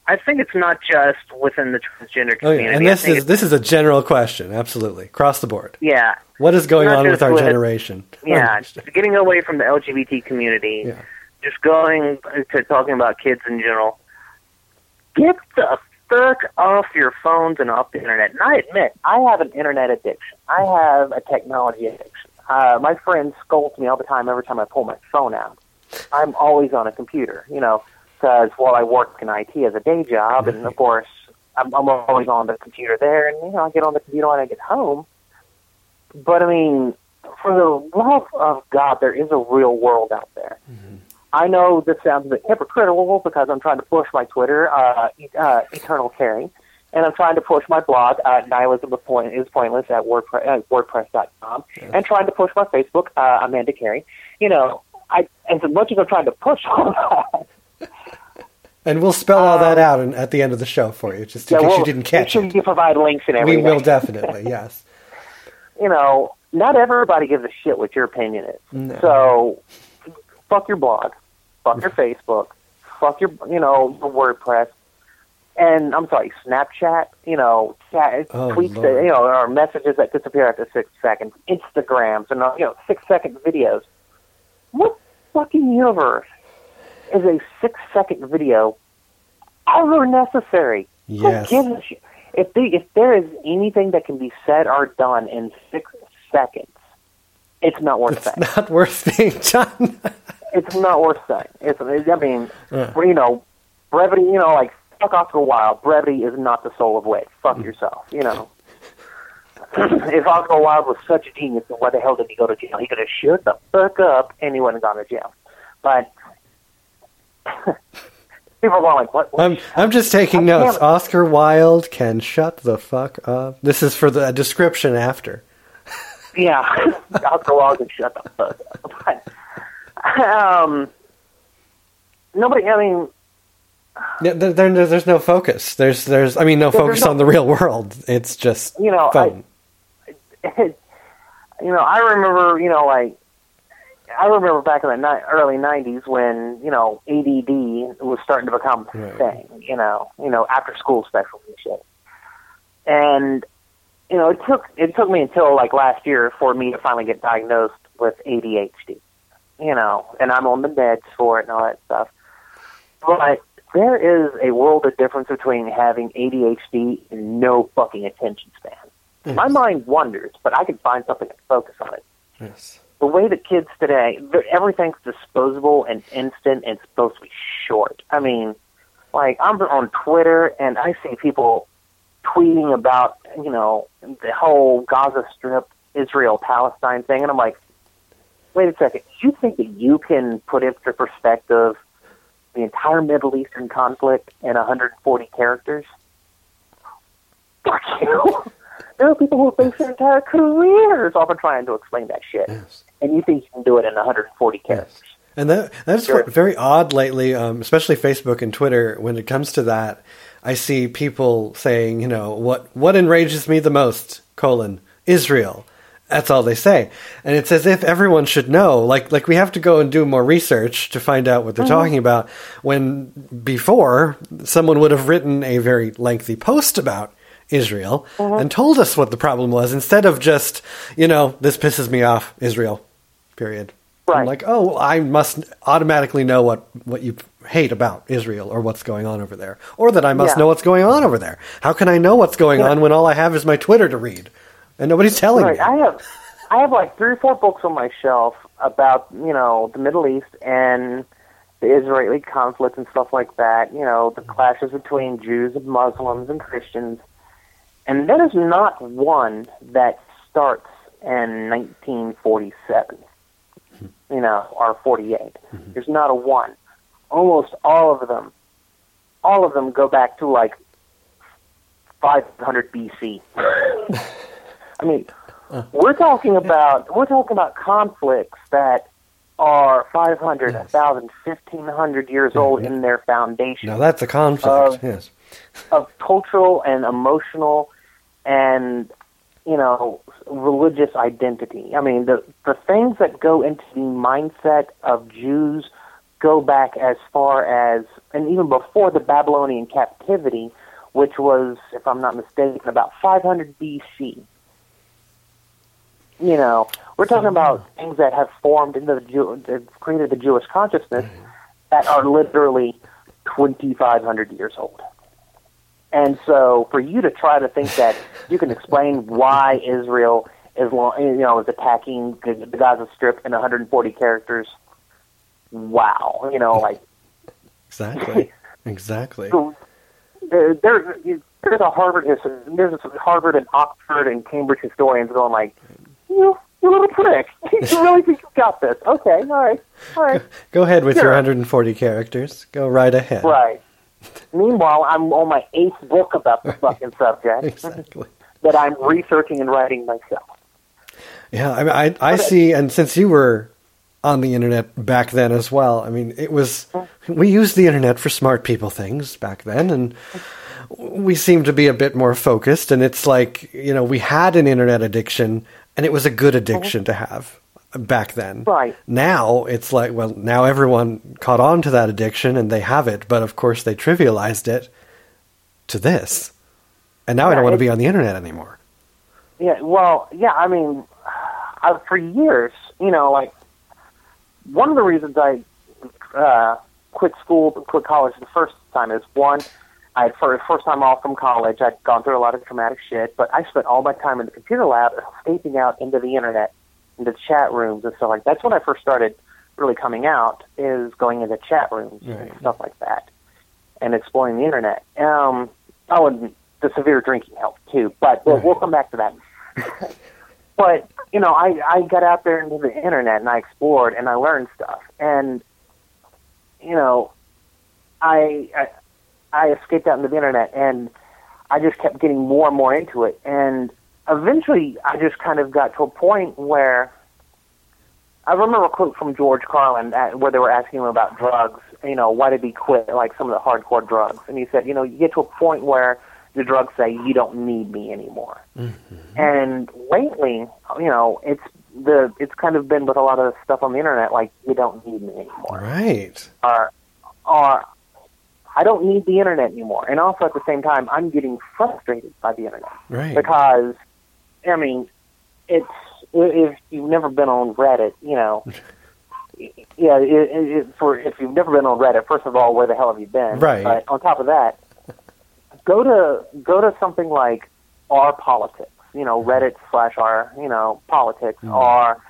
I think it's not just within the transgender Oh, community. yeah. And this is this is a general question, absolutely across the board. yeah. What is going on with our with- generation? Yeah, getting away from the LGBT community, Yeah. just going to talking about kids in general. Get the fuck off your phones and off the internet. And I admit, I have an internet addiction. I have a technology addiction. Uh, my friend scolds me all the time every time I pull my phone out. I'm always on a computer, you know, because while I work in IT as a day job, and of course, I'm, I'm always on the computer there, and you know, I get on the computer when I get home. But I mean, for the love of God, there is a real world out there. I know this sounds a bit hypocritical because I'm trying to push my Twitter, uh, uh, Eternal Kerri, and I'm trying to push my blog, uh, Nihilism is Point- is Pointless at WordPress, uh, WordPress.com, and trying to push my Facebook, uh, Amanda Kerri. You know, I as much as I'm trying to push all that, And we'll spell all that out in, at the end of the show for you, just in Um, yeah, case well, you didn't catch make sure it. you provide links and everything. We will definitely, yes. you know, not everybody gives a shit what your opinion is. No. So, fuck your blog, fuck your Facebook, fuck your, you know, your WordPress, and I'm sorry, Snapchat, you know, chat, Oh, tweets Lord. that, you know, or messages that disappear after six seconds, Instagrams, and, uh, you know, six second videos. What fucking universe is a six second video ever necessary? Yes. Who gives a? If, the, if there is anything that can be said or done in six seconds, it's not worth It's saying. not worth being done. It's not worth saying. It's, I mean, Yeah. you know, brevity, you know, like, fuck Oscar Wilde. Brevity is not the soul of wit. Fuck Mm. yourself, you know. if Oscar Wilde was such a genius, then why the hell did he go to jail? He could have shut the fuck up and he wouldn't have gone to jail. But people are going like, "What?" what? I'm I'm just taking I notes. can't- Oscar Wilde can shut the fuck up. This is for the description after. Yeah, Oscar Wilde can shut the fuck up. But, um, nobody. I mean, Yeah, there, there, there's no focus. There's there's I mean no focus no- on the real world. It's just You know, I- fun. you know, I remember, you know, like I remember back in the ni- early '90s when you know ADD was starting to become a Right. thing. You know, you know, after school specials and shit. And you know, it took it took me until like last year for me to finally get diagnosed with ADHD. You know, and I'm on the meds for it and all that stuff. But there is a world of difference between having ADHD and no fucking attention span. My mind wanders, but I can find something to focus on it. Yes. The way that kids today, everything's disposable and instant and supposed to be short. I mean, like I'm on Twitter and I see people tweeting about, you know, the whole Gaza Strip, Israel Palestine thing, and I'm like, wait a second, you think that you can put into perspective the entire Middle Eastern conflict in 140 characters? Fuck you. There are people who face their entire careers off of trying to explain that shit. Yes. And you think you can do it in 140 characters. And that that's Sure. very odd lately, um, especially Facebook and Twitter. When it comes to that, I see people saying, you know, what what enrages me the most? Colon Israel. That's all they say, and it's as if everyone should know. Like like we have to go and do more research to find out what they're mm-hmm. talking about. When before someone would have written a very lengthy post about Israel mm-hmm. and told us what the problem was instead of just you know this pisses me off Israel. Period. I'm like, oh, I must automatically know what, what you hate about Israel or what's going on over there, or that I must Yeah. know what's going on over there. How can I know what's going Yeah. on when all I have is my Twitter to read and nobody's telling Right. me? I have I have like three or four books on my shelf about, you know, the Middle East and the Israeli conflict and stuff like that, you know, the clashes between Jews and Muslims and Christians. And there is not one that starts in 1947, you know, or 48. Mm-hmm. There's not a one. Almost all of them, all of them go back to like 500 BC. I mean, we're talking about we're talking about conflicts that are 500, Yes. 1,000, 1,500 years old in their foundation now that's a conflict. Uh, yes. of cultural and emotional and you know religious identity. I mean, the the things that go into the mindset of Jews go back as far as and even before the Babylonian captivity, which was, if I'm not mistaken, about 500 BC. You know, we're talking mm-hmm. about things that have formed into the Jew, that created the Jewish consciousness that are literally 2,500 years old. And so, for you to try to think that you can explain why Israel is, you know, is attacking the Gaza Strip in 140 characters, wow, you know, like Exactly. exactly. there, uh, there, there's a Harvard history, there's a Harvard and Oxford and Cambridge historians going like, you, you little prick, you really think you got this? Okay, all right, all right, Go ahead with your 140 characters. Go right ahead. right. Meanwhile, I'm on my eighth book about the fucking subject Exactly. that I'm researching and writing myself. Yeah, I mean, I, I see, and since you were on the internet back then as well, I mean, it was we used the internet for smart people things back then, and we seemed to be a bit more focused. And it's like you know, we had an internet addiction, and it was a good addiction to have back then. Right. Now it's like, well, now everyone caught on to that addiction and they have it, but of course they trivialized it to this, and now I don't want to be on the internet anymore. Yeah, well, yeah, I mean, I, for years, you know, like one of the reasons I uh, quit school, quit college the first time is one, I had for first time off from college, I'd gone through a lot of traumatic shit, but I spent all my time in the computer lab escaping out into the internet, into chat rooms and stuff like that. That's when I first started really coming out, is going into chat rooms Right. and stuff like that, and exploring the internet. Um, oh, and the severe drinking helped too, but we'll, we'll come back to that. but you know, I I got out there into the internet and I explored and I learned stuff, and you know, I, I I escaped out into the internet, and I just kept getting more and more into it, and eventually I just kind of got to a point where I remember a quote from George Carlin at, where they were asking him about drugs. You know, why did he quit like some of the hardcore drugs? And he said, you know, you get to a point where the drugs say you don't need me anymore. Mm-hmm. And lately, you know, it's the it's kind of been with a lot of stuff on the internet like you don't need me anymore. Right. Or or I don't need the internet anymore. And also at the same time, I'm getting frustrated by the internet. Right. Because I mean, it's if you've never been on Reddit, you know, yeah, it, it, for if you've never been on Reddit, first of all, where the hell have you been? Right. But on top of that, go to go to something like our politics, you know, Reddit slash our, you know, politics, mm. or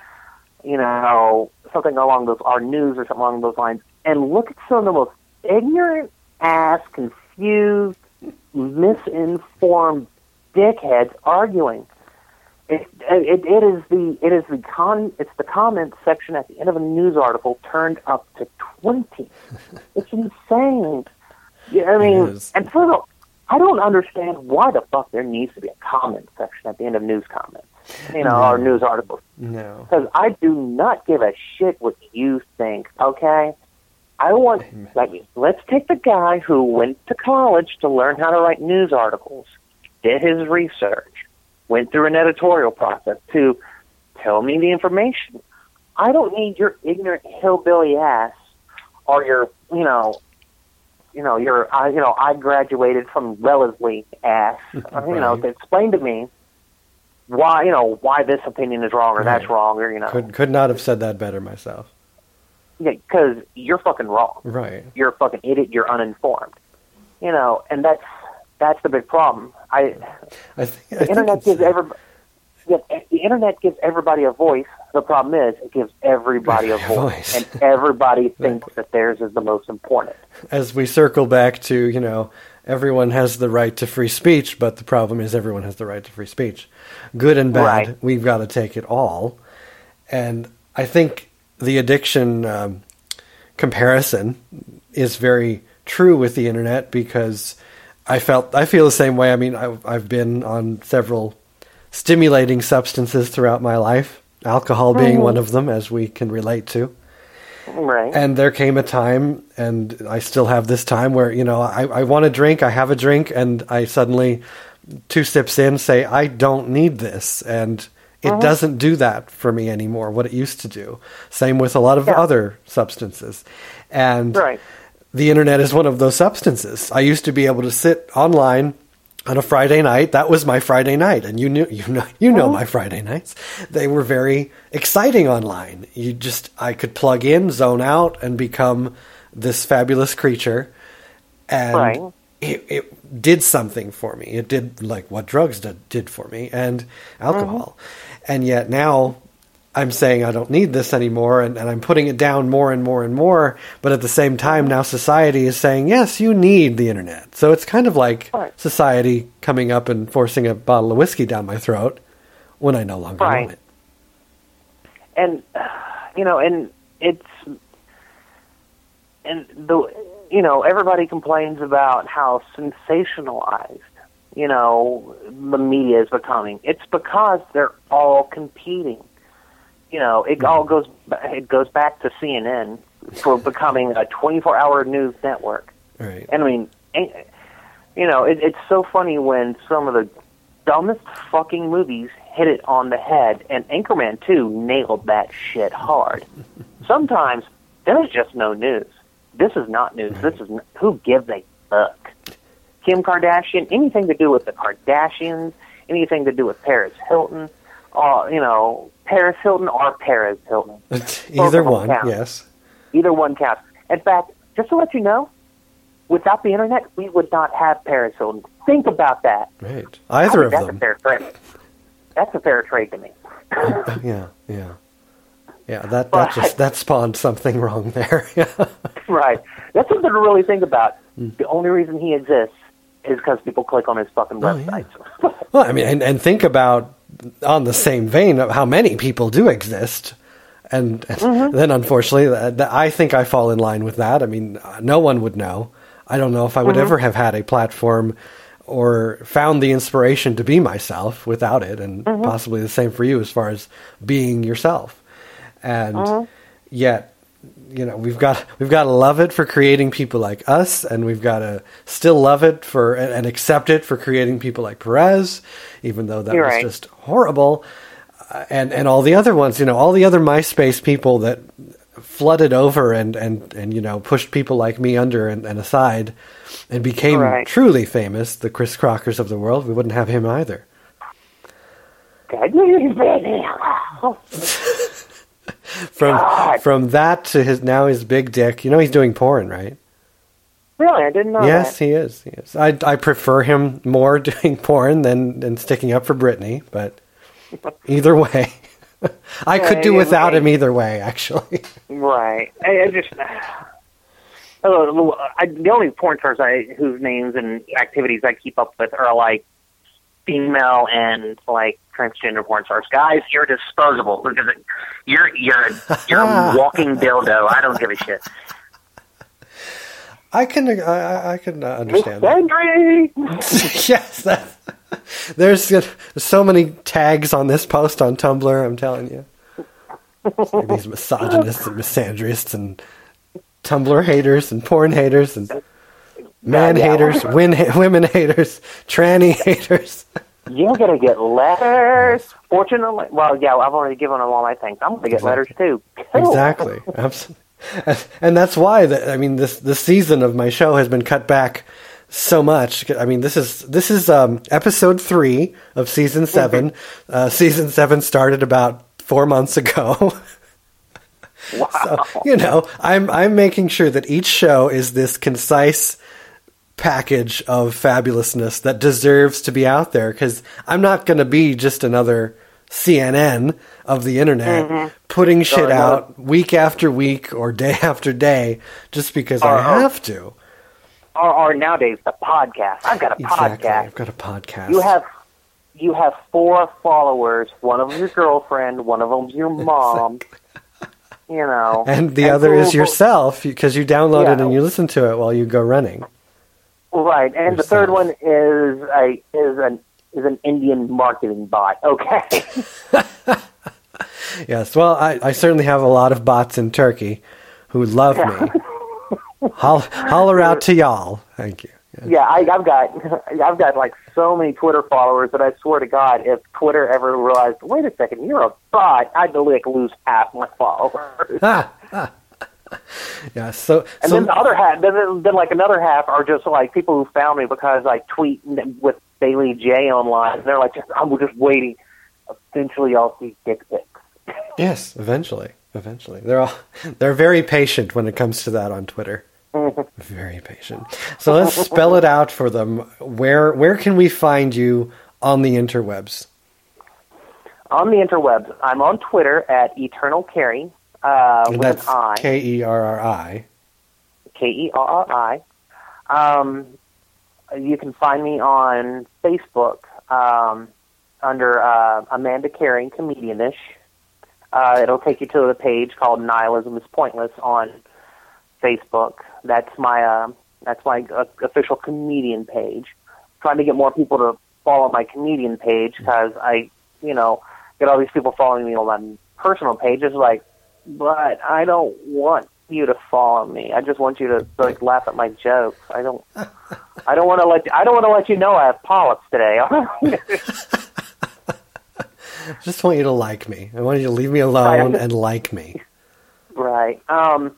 you know, something along those our news or something along those lines, and look at some of the most ignorant ass, confused, misinformed dickheads arguing it, it, it is the it is the con it's the comment section at the end of a news article turned up to twenty. it's insane. Yeah, I mean, and further, I don't understand why the fuck there needs to be a comment section at the end of news comments, you know, no. or news articles. No, because I do not give a shit what you think. Okay, I want like let's take the guy who went to college to learn how to write news articles, did his research went through an editorial process to tell me the information. I don't need your ignorant hillbilly ass or your, you know, you know, your, uh, you know, I graduated from Wellesley ass, right. you know, to explain to me why, you know, why this opinion is wrong or right. that's wrong or, you know. Could, could not have said that better myself. Yeah, because you're fucking wrong. Right. You're a fucking idiot. You're uninformed. You know, and that's that's the big problem. I, I think, the internet gives everybody. Yeah, the internet gives everybody a voice. The problem is it gives everybody a voice, and everybody thinks that theirs is the most important. As we circle back to, you know, everyone has the right to free speech, but the problem is everyone has the right to free speech. Good and bad, right. we've got to take it all. And I think the addiction um, comparison is very true with the internet because I felt I feel the same way. I mean, I, I've been on several stimulating substances throughout my life, alcohol being mm-hmm. one of them, as we can relate to. Right. And there came a time, and I still have this time where you know I, I want a drink, I have a drink, and I suddenly two sips in say I don't need this, and it mm-hmm. doesn't do that for me anymore. What it used to do. Same with a lot of yeah. other substances, and. Right the internet is one of those substances. I used to be able to sit online on a Friday night. That was my Friday night, and you knew you know you know my Friday nights. They were very exciting online. You just I could plug in, zone out, and become this fabulous creature, and right. it, it did something for me. It did like what drugs did, did for me, and alcohol. Mm-hmm. And yet now I'm saying I don't need this anymore and, and, I'm putting it down more and more and more. But at the same time, now society is saying, yes, you need the internet. So it's kind of like right. society coming up and forcing a bottle of whiskey down my throat when I no longer right. want it. And, you know, and it's, and the, you know, everybody complains about how sensationalized you know, the media is becoming. It's because they're all competing you know, it all goes it goes back to CNN for becoming a 24-hour news network. Right. And I mean, eh, you know, it, it's so funny when some of the dumbest fucking movies hit it on the head, and Anchorman 2 nailed that shit hard. Sometimes there's just no news. This is not news. This is who gives a fuck. Kim Kardashian, anything to do with the Kardashians, anything to do with Paris Hilton, uh, you know, Paris Hilton or Paris Hilton. Either one, counts. yes. Either one counts. In fact, just to let you know, without the internet, we would not have Perez Hilton. Think about that. Right. Either of that's them. A fair trade. That's a fair trade to me. yeah, yeah. Yeah, that, that just that spawned something wrong there. right. That's something to really think about. Mm. The only reason he exists is because people click on his fucking website. Oh, yeah. well, I mean, and, and think about on the same vein of how many people do exist. And, and mm-hmm. then, unfortunately, I think I fall in line with that. I mean, no one would know. I don't know if I would Mm-hmm. ever have had a platform or found the inspiration to be myself without it, and Mm-hmm. possibly the same for you as far as being yourself. And Mm-hmm. yet, you know, we've got we've got to love it for creating people like us, and we've got to still love it for and and accept it for creating people like Perez, even though that You're was right. just horrible. Uh, and and all the other ones, you know, all the other MySpace people that flooded over and and and you know pushed people like me under and, and aside, and became Right. truly famous, the Chris Crockers of the world. We wouldn't have him either. God, you're very- From God. from that to his now his big dick. You know, he's doing porn, right? Really, I didn't know yes, that. he is. He is. I I prefer him more doing porn than than sticking up for Britney, but either way, I could do without right. him either way. Actually, Right. I, I just. Oh, I, the only porn stars I whose names and activities I keep up with are like female and like transgender porn stars. Guys, you're disposable because you're you're you're a walking dildo. I don't give a shit. I can I, I- can uh, understand. that. Yes, that, there's so many tags on this post on Tumblr. I'm telling you, like these misogynists and misandrists and Tumblr haters and porn haters and man Yeah, yeah. haters, win, women haters, tranny haters. You're gonna get letters. Fortunately, well, yeah, I've already given them all my things. I'm gonna get letters too. Exactly. Absolutely. And that's why the, I mean this this season of my show has been cut back so much. I mean this is this is um, episode three of season 7 Uh, season seven started about four months ago. Wow. So, you know, I'm I'm making sure that each show is this concise package of fabulousness that deserves to be out there because I'm not going to be just another CNN of the internet putting shit out week after week or day after day just because I Uh-huh. have to. or, or nowadays the podcast. I've got a Exactly. podcast. I've got a podcast. You have you have four followers. One of them's your girlfriend. One of them's your mom. You know, and the other is yourself because you download it and you listen to it while you go running. Right, and the third one is a is an is an Indian marketing bot. Okay, Yes, well, I, I certainly have a lot of bots in Turkey who love me. Holl, holler out to y'all. Thank you. yeah, I, I've got I've got like so many Twitter followers that I swear to God, if Twitter ever realized, wait a second, you're a bot, I'd like lose half my followers. Ah, ah. Yeah, so, And so then the other half, then, then like another half are just like people who found me because I tweet with Bailey Jay online. And they're like, just, I'm just waiting. Eventually, I'll see dick pics. yes, eventually, eventually. They're all, they're very patient when it comes to that on Twitter. Mm-hmm. Very patient. So let's spell it out for them. Where where can we find you on the interwebs? On the interwebs, I'm on Twitter at Eternal Kerri uh, And with that's an I, K E R R I. K E R R I. Um, you can find me on Facebook um, under uh, Amanda Kerri, comedianish. Uh, it'll take you to the page called Nihilism is Pointless on Facebook. That's my uh, that's my uh, official comedian page. Trying to get more people to follow my comedian page because I, you know, get all these people following me on my personal page. It's like, but I don't want you to follow me. I just want you to like laugh at my jokes. I don't. I don't want to let. I don't want to let you know I have polyps today. I just want you to like me. I want you to leave me alone and like me. Right. Um,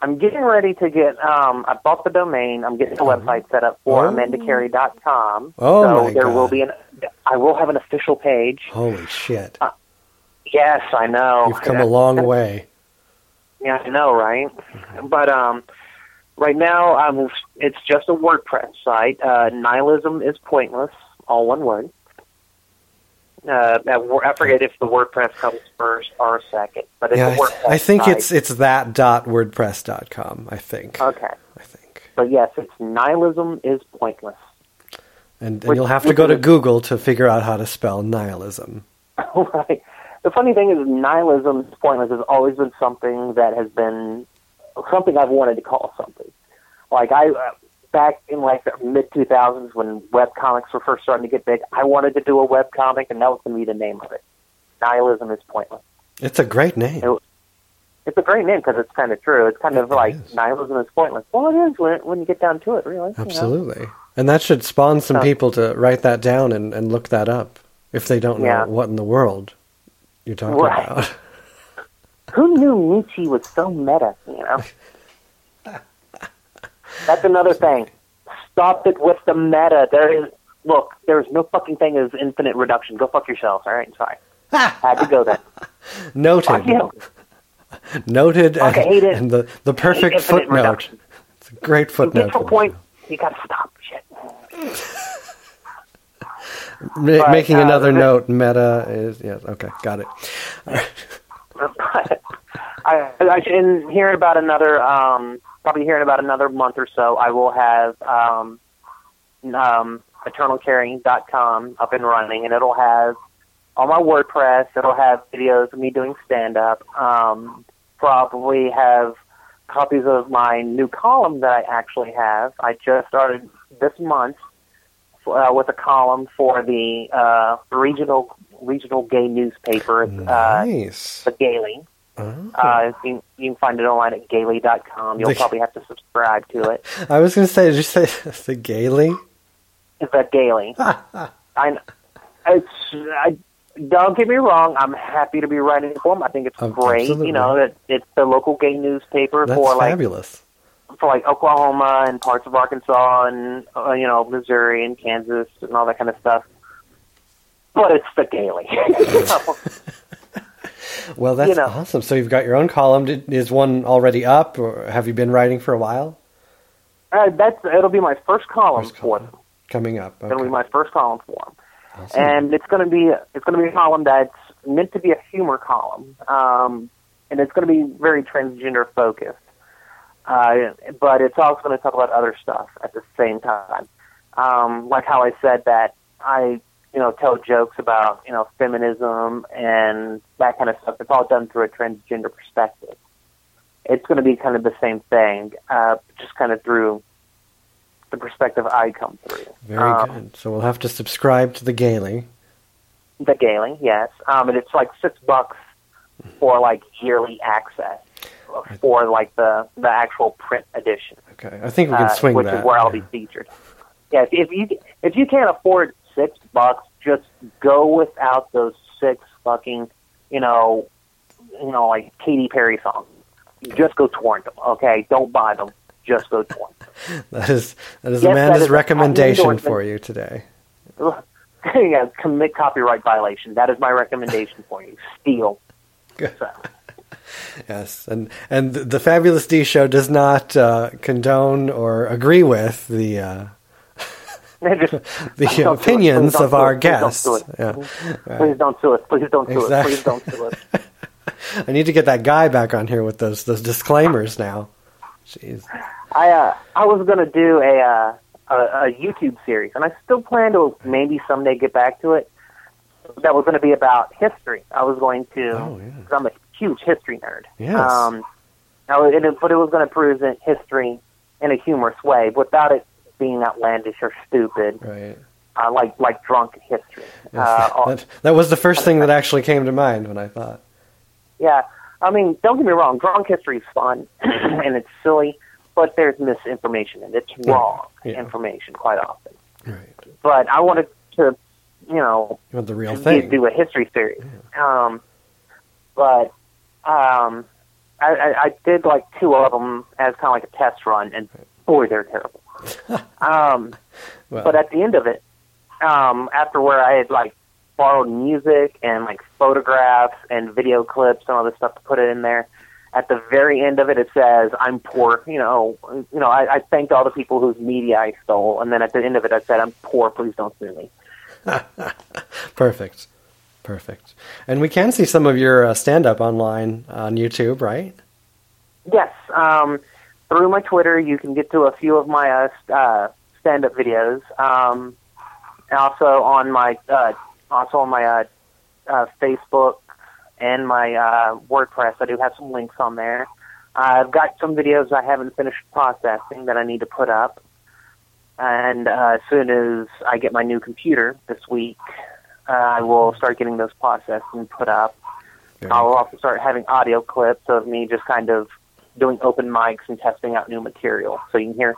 I'm getting ready to get. Um, I bought the domain. I'm getting the website set up for Oh. amandakerri.com. Oh, so my there God. will be an. I will have an official page. Holy shit. Yes, I know. You've come a long way. Yeah, I know, right? But um, right now, um, it's just a WordPress site. Uh, nihilism is pointless, all one word. Uh, I forget if the WordPress comes first or second, but it's Yeah, WordPress I think site. it's it's that dot wordpress dot com. I think. okay. I think. But yes, it's nihilism is pointless. And, and Which- you'll have to go to Google to figure out how to spell nihilism. right. The funny thing is, nihilism is pointless has always been something that has been something I've wanted to call something. Like I, uh, back in like the mid 2000s when web comics were first starting to get big, I wanted to do a web comic, and that was going to be the name of it. Nihilism is pointless. It's a great name. It- It's a great name because it's kind of true. It's kind of It like is. nihilism is pointless. Well, it is when, when you get down to it, really. you know? Absolutely. And that should spawn some So- people to write that down and, and look that up if they don't know Yeah. what in the world you're talking Right. about. Who knew Nietzsche was so meta? You know. That's another thing. Stop it with the meta. There is look. There's no fucking thing as infinite reduction. Go fuck yourselves. All right, sorry. Had to go there. Noted. You. Noted Fuck, and, and the, the perfect footnote. reduction. It's a great You footnote. get to a point. You gotta stop. Shit. Ma- making uh, another the- note, meta is yes. Okay, got it. But I, I in hearing about another, um, probably in about another month or so, I will have um, um, eternalkerri.com up and running, and it'll have all my WordPress. It'll have videos of me doing stand up. Um, probably have copies of my new column that I actually have. I just started this month uh, with a column for the uh, regional regional gay newspaper, uh, the Gayly. Oh. Uh, you, you can find it online at gayly.com. You'll The- probably have to subscribe to it. I was going to say, did you say the Gayly? At Gayly. I, it's, I, don't get me wrong. I'm happy to be writing for them. I think it's Oh, great. absolutely. You know, that it's the local gay newspaper That's for like fabulous. For like Oklahoma and parts of Arkansas and uh, you know Missouri and Kansas and all that kind of stuff. But it's the Daily. Well, that's you know. awesome. So you've got your own column. Is one already up, or have you been writing for a while? uh, that's it'll be my first column First for them. Coming up. It'll be my first column for them. Awesome. and it's going to be it's going to be a column that's meant to be a humor column, um, and it's going to be very transgender focused. Uh, but it's also going to talk about other stuff at the same time, um, like how I said that I you know tell jokes about you know feminism and that kind of stuff. It's all done through a transgender perspective. It's going to be kind of the same thing, uh, just kind of through the perspective I come through. Very Um, good. So we'll have to subscribe to the Gayly. The Gayly, yes. Um, and it's like six bucks for like yearly access for like the the actual print edition, Okay, I think we can uh, swing which that. is where I'll be featured. Yeah, if you if you can't afford six bucks, just go without those six fucking, you know, you know, like Katy Perry songs. Just go torrent them, okay? Don't buy them. Just go torrent. them. That is that is Yes, that Amanda's is a recommendation for you today. yeah, commit copyright violation. That is my recommendation for you. Steal. So. Yes, and and the, Fabulous D show does not uh, condone or agree with the uh, the Don't sue us. opinions of our us. Please don't guests. Please don't sue us. Please don't sue us. Please don't sue us. I need to get that guy back on here with those those disclaimers now. Jeez. I uh, I was gonna do a, uh, a a YouTube series, and I still plan to maybe someday get back to it. That was going to be about history. I was going to. Oh, yeah. I'm a huge history nerd. Yes. Um, I it, but it was going to present history in a humorous way, without it being outlandish or stupid, Right. uh, like like drunk history. Yes, Uh, that, that was the first thing that actually came to mind when I thought. Yeah, I mean, don't get me wrong. Drunk history is fun and it's silly, but there's misinformation and it's wrong Yeah. information quite often. Right. But I wanted to, you know, You want the real do, thing. do a history series. Um, but um, I, I, I did like two of them as kind of like a test run, and boy, they're terrible. um, Well, but at the end of it, um, after where I had like borrowed music and like photographs and video clips and all this stuff to put it in there, at the very end of it, it says I'm poor. You know, you know, I, I thanked all the people whose media I stole, and then at the end of it, I said I'm poor. Please don't sue me. perfect. Perfect. And we can see some of your uh, stand up online on YouTube, right? Yes, um, through my Twitter, you can get to a few of my uh, uh, stand-up videos. Um, and also on my uh, also on my uh, uh, Facebook and my WordPress, I do have some links on there. I've got some videos I haven't finished processing that I need to put up. And as soon as I get my new computer this week, uh, I will start getting those processed and put up. I'll also start having audio clips of me just kind of doing open mics and testing out new material, so you can hear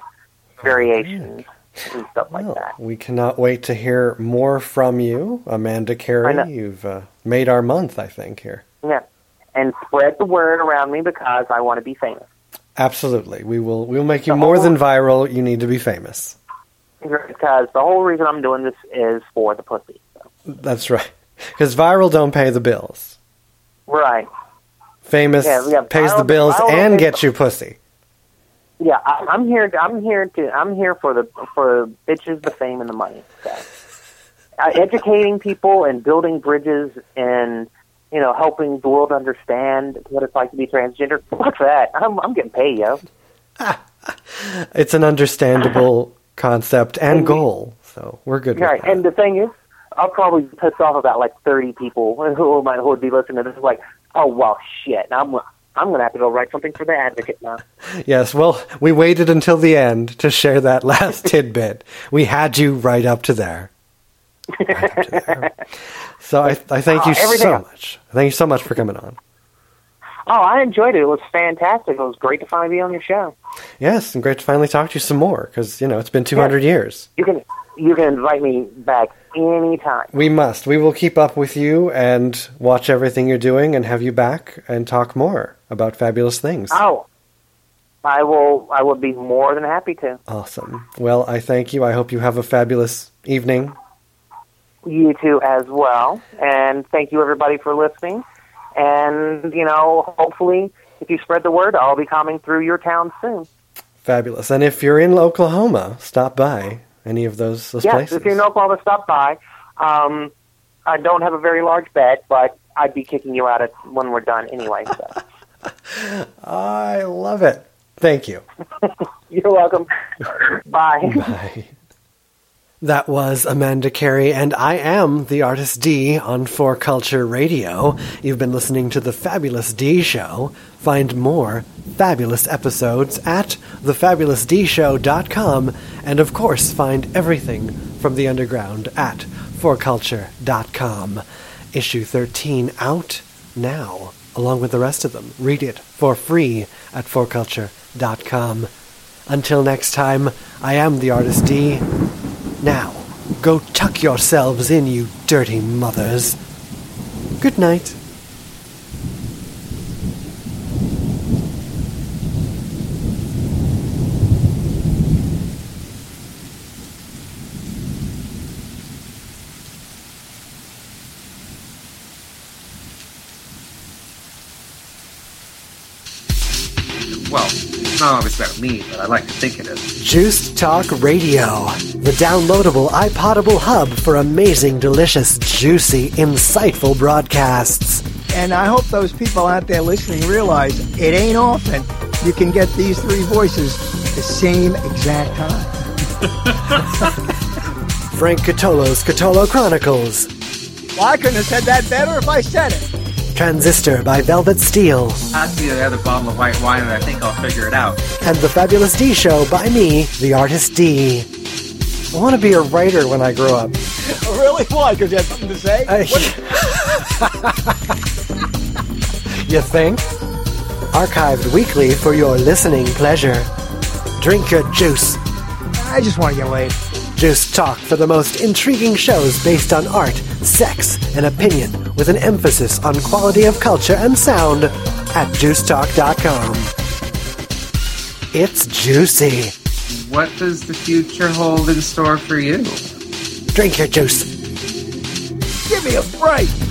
variations and stuff like Well, that. we cannot wait to hear more from you, Amanda Kerri. You've uh, made our month, I think, here. Yeah, and spread the word around me because I want to be famous. Absolutely. We will we will make you The more than viral. You need to be famous. Because the whole reason I'm doing this is for the pussy. That's right. Because viral don't pay the bills. Right. Famous Yeah, pays the bills and gets you pussy. Yeah, I, I'm here. I'm here to. I'm here for the for bitches, the fame, and the money. So, uh, educating people and building bridges and you know helping the world understand what it's like to be transgender. Fuck that. I'm I'm getting paid, yo. It's an understandable concept and goal. So we're good with Right. that. And the thing is, I'll probably piss off about like 30 people who might who would be listening to this. Like, oh well, shit. I'm I'm gonna have to go write something for the Advocate now. Yes, well, we waited until the end to share that last tidbit. We had you right up to there. Right up to there. So I, I thank you Uh, so else. much. Thank you so much for coming on. Oh, I enjoyed it. It was fantastic. It was great to finally be on your show. Yes, and great to finally talk to you some more because you know it's been 200 years. You can you can invite me back anytime. We must. We will keep up with you and watch everything you're doing and have you back and talk more about fabulous things. Oh, I will. I would be more than happy to. Awesome. Well, I thank you. I hope you have a fabulous evening. You too, as well. And thank you, everybody, for listening. And you know, hopefully, if you spread the word, I'll be coming through your town soon. Fabulous. And if you're in Oklahoma, stop by any of those, those yes, places. if you're in Oklahoma, stop by. Um, I don't have a very large bed, but I'd be kicking you out at, when we're done anyway. So. I love it. Thank you. You're welcome. Bye. Bye. That was Amanda Kerri, and I am the Artist D on For Culture Radio. You've been listening to The Fabulous D Show. Find more fabulous episodes at thefabulousdshow.com, and of course, find everything from the underground at forculture.com. Issue 13 out now, along with the rest of them. Read it for free at forculture.com. Until next time, I am the Artist D. Now, go tuck yourselves in, you dirty mothers. Good night. Well, it's not always about me, but I like to think it is. Juiced Talk Radio, the downloadable iPodable hub for amazing, delicious, juicy, insightful broadcasts. And I hope those people out there listening realize it ain't often you can get these three voices the same exact time. Frank Catolo's Catolo Chronicles. Well, I couldn't have said that better if I said it. Transistor by Velvet Steel. Pass me the other bottle of white wine and I think I'll figure it out. And The Fabulous D Show by me, the Artist D. I want to be a writer when I grow up. Really? Why? Because you have something to say? Uh, you think? Archived weekly for your listening pleasure. Drink your juice. I just want to get laid. Juice Talk for the most intriguing shows based on art, sex, and opinion with an emphasis on quality of culture and sound at juicetalk.com. It's juicy. What does the future hold in store for you? Drink your juice. Give me a break.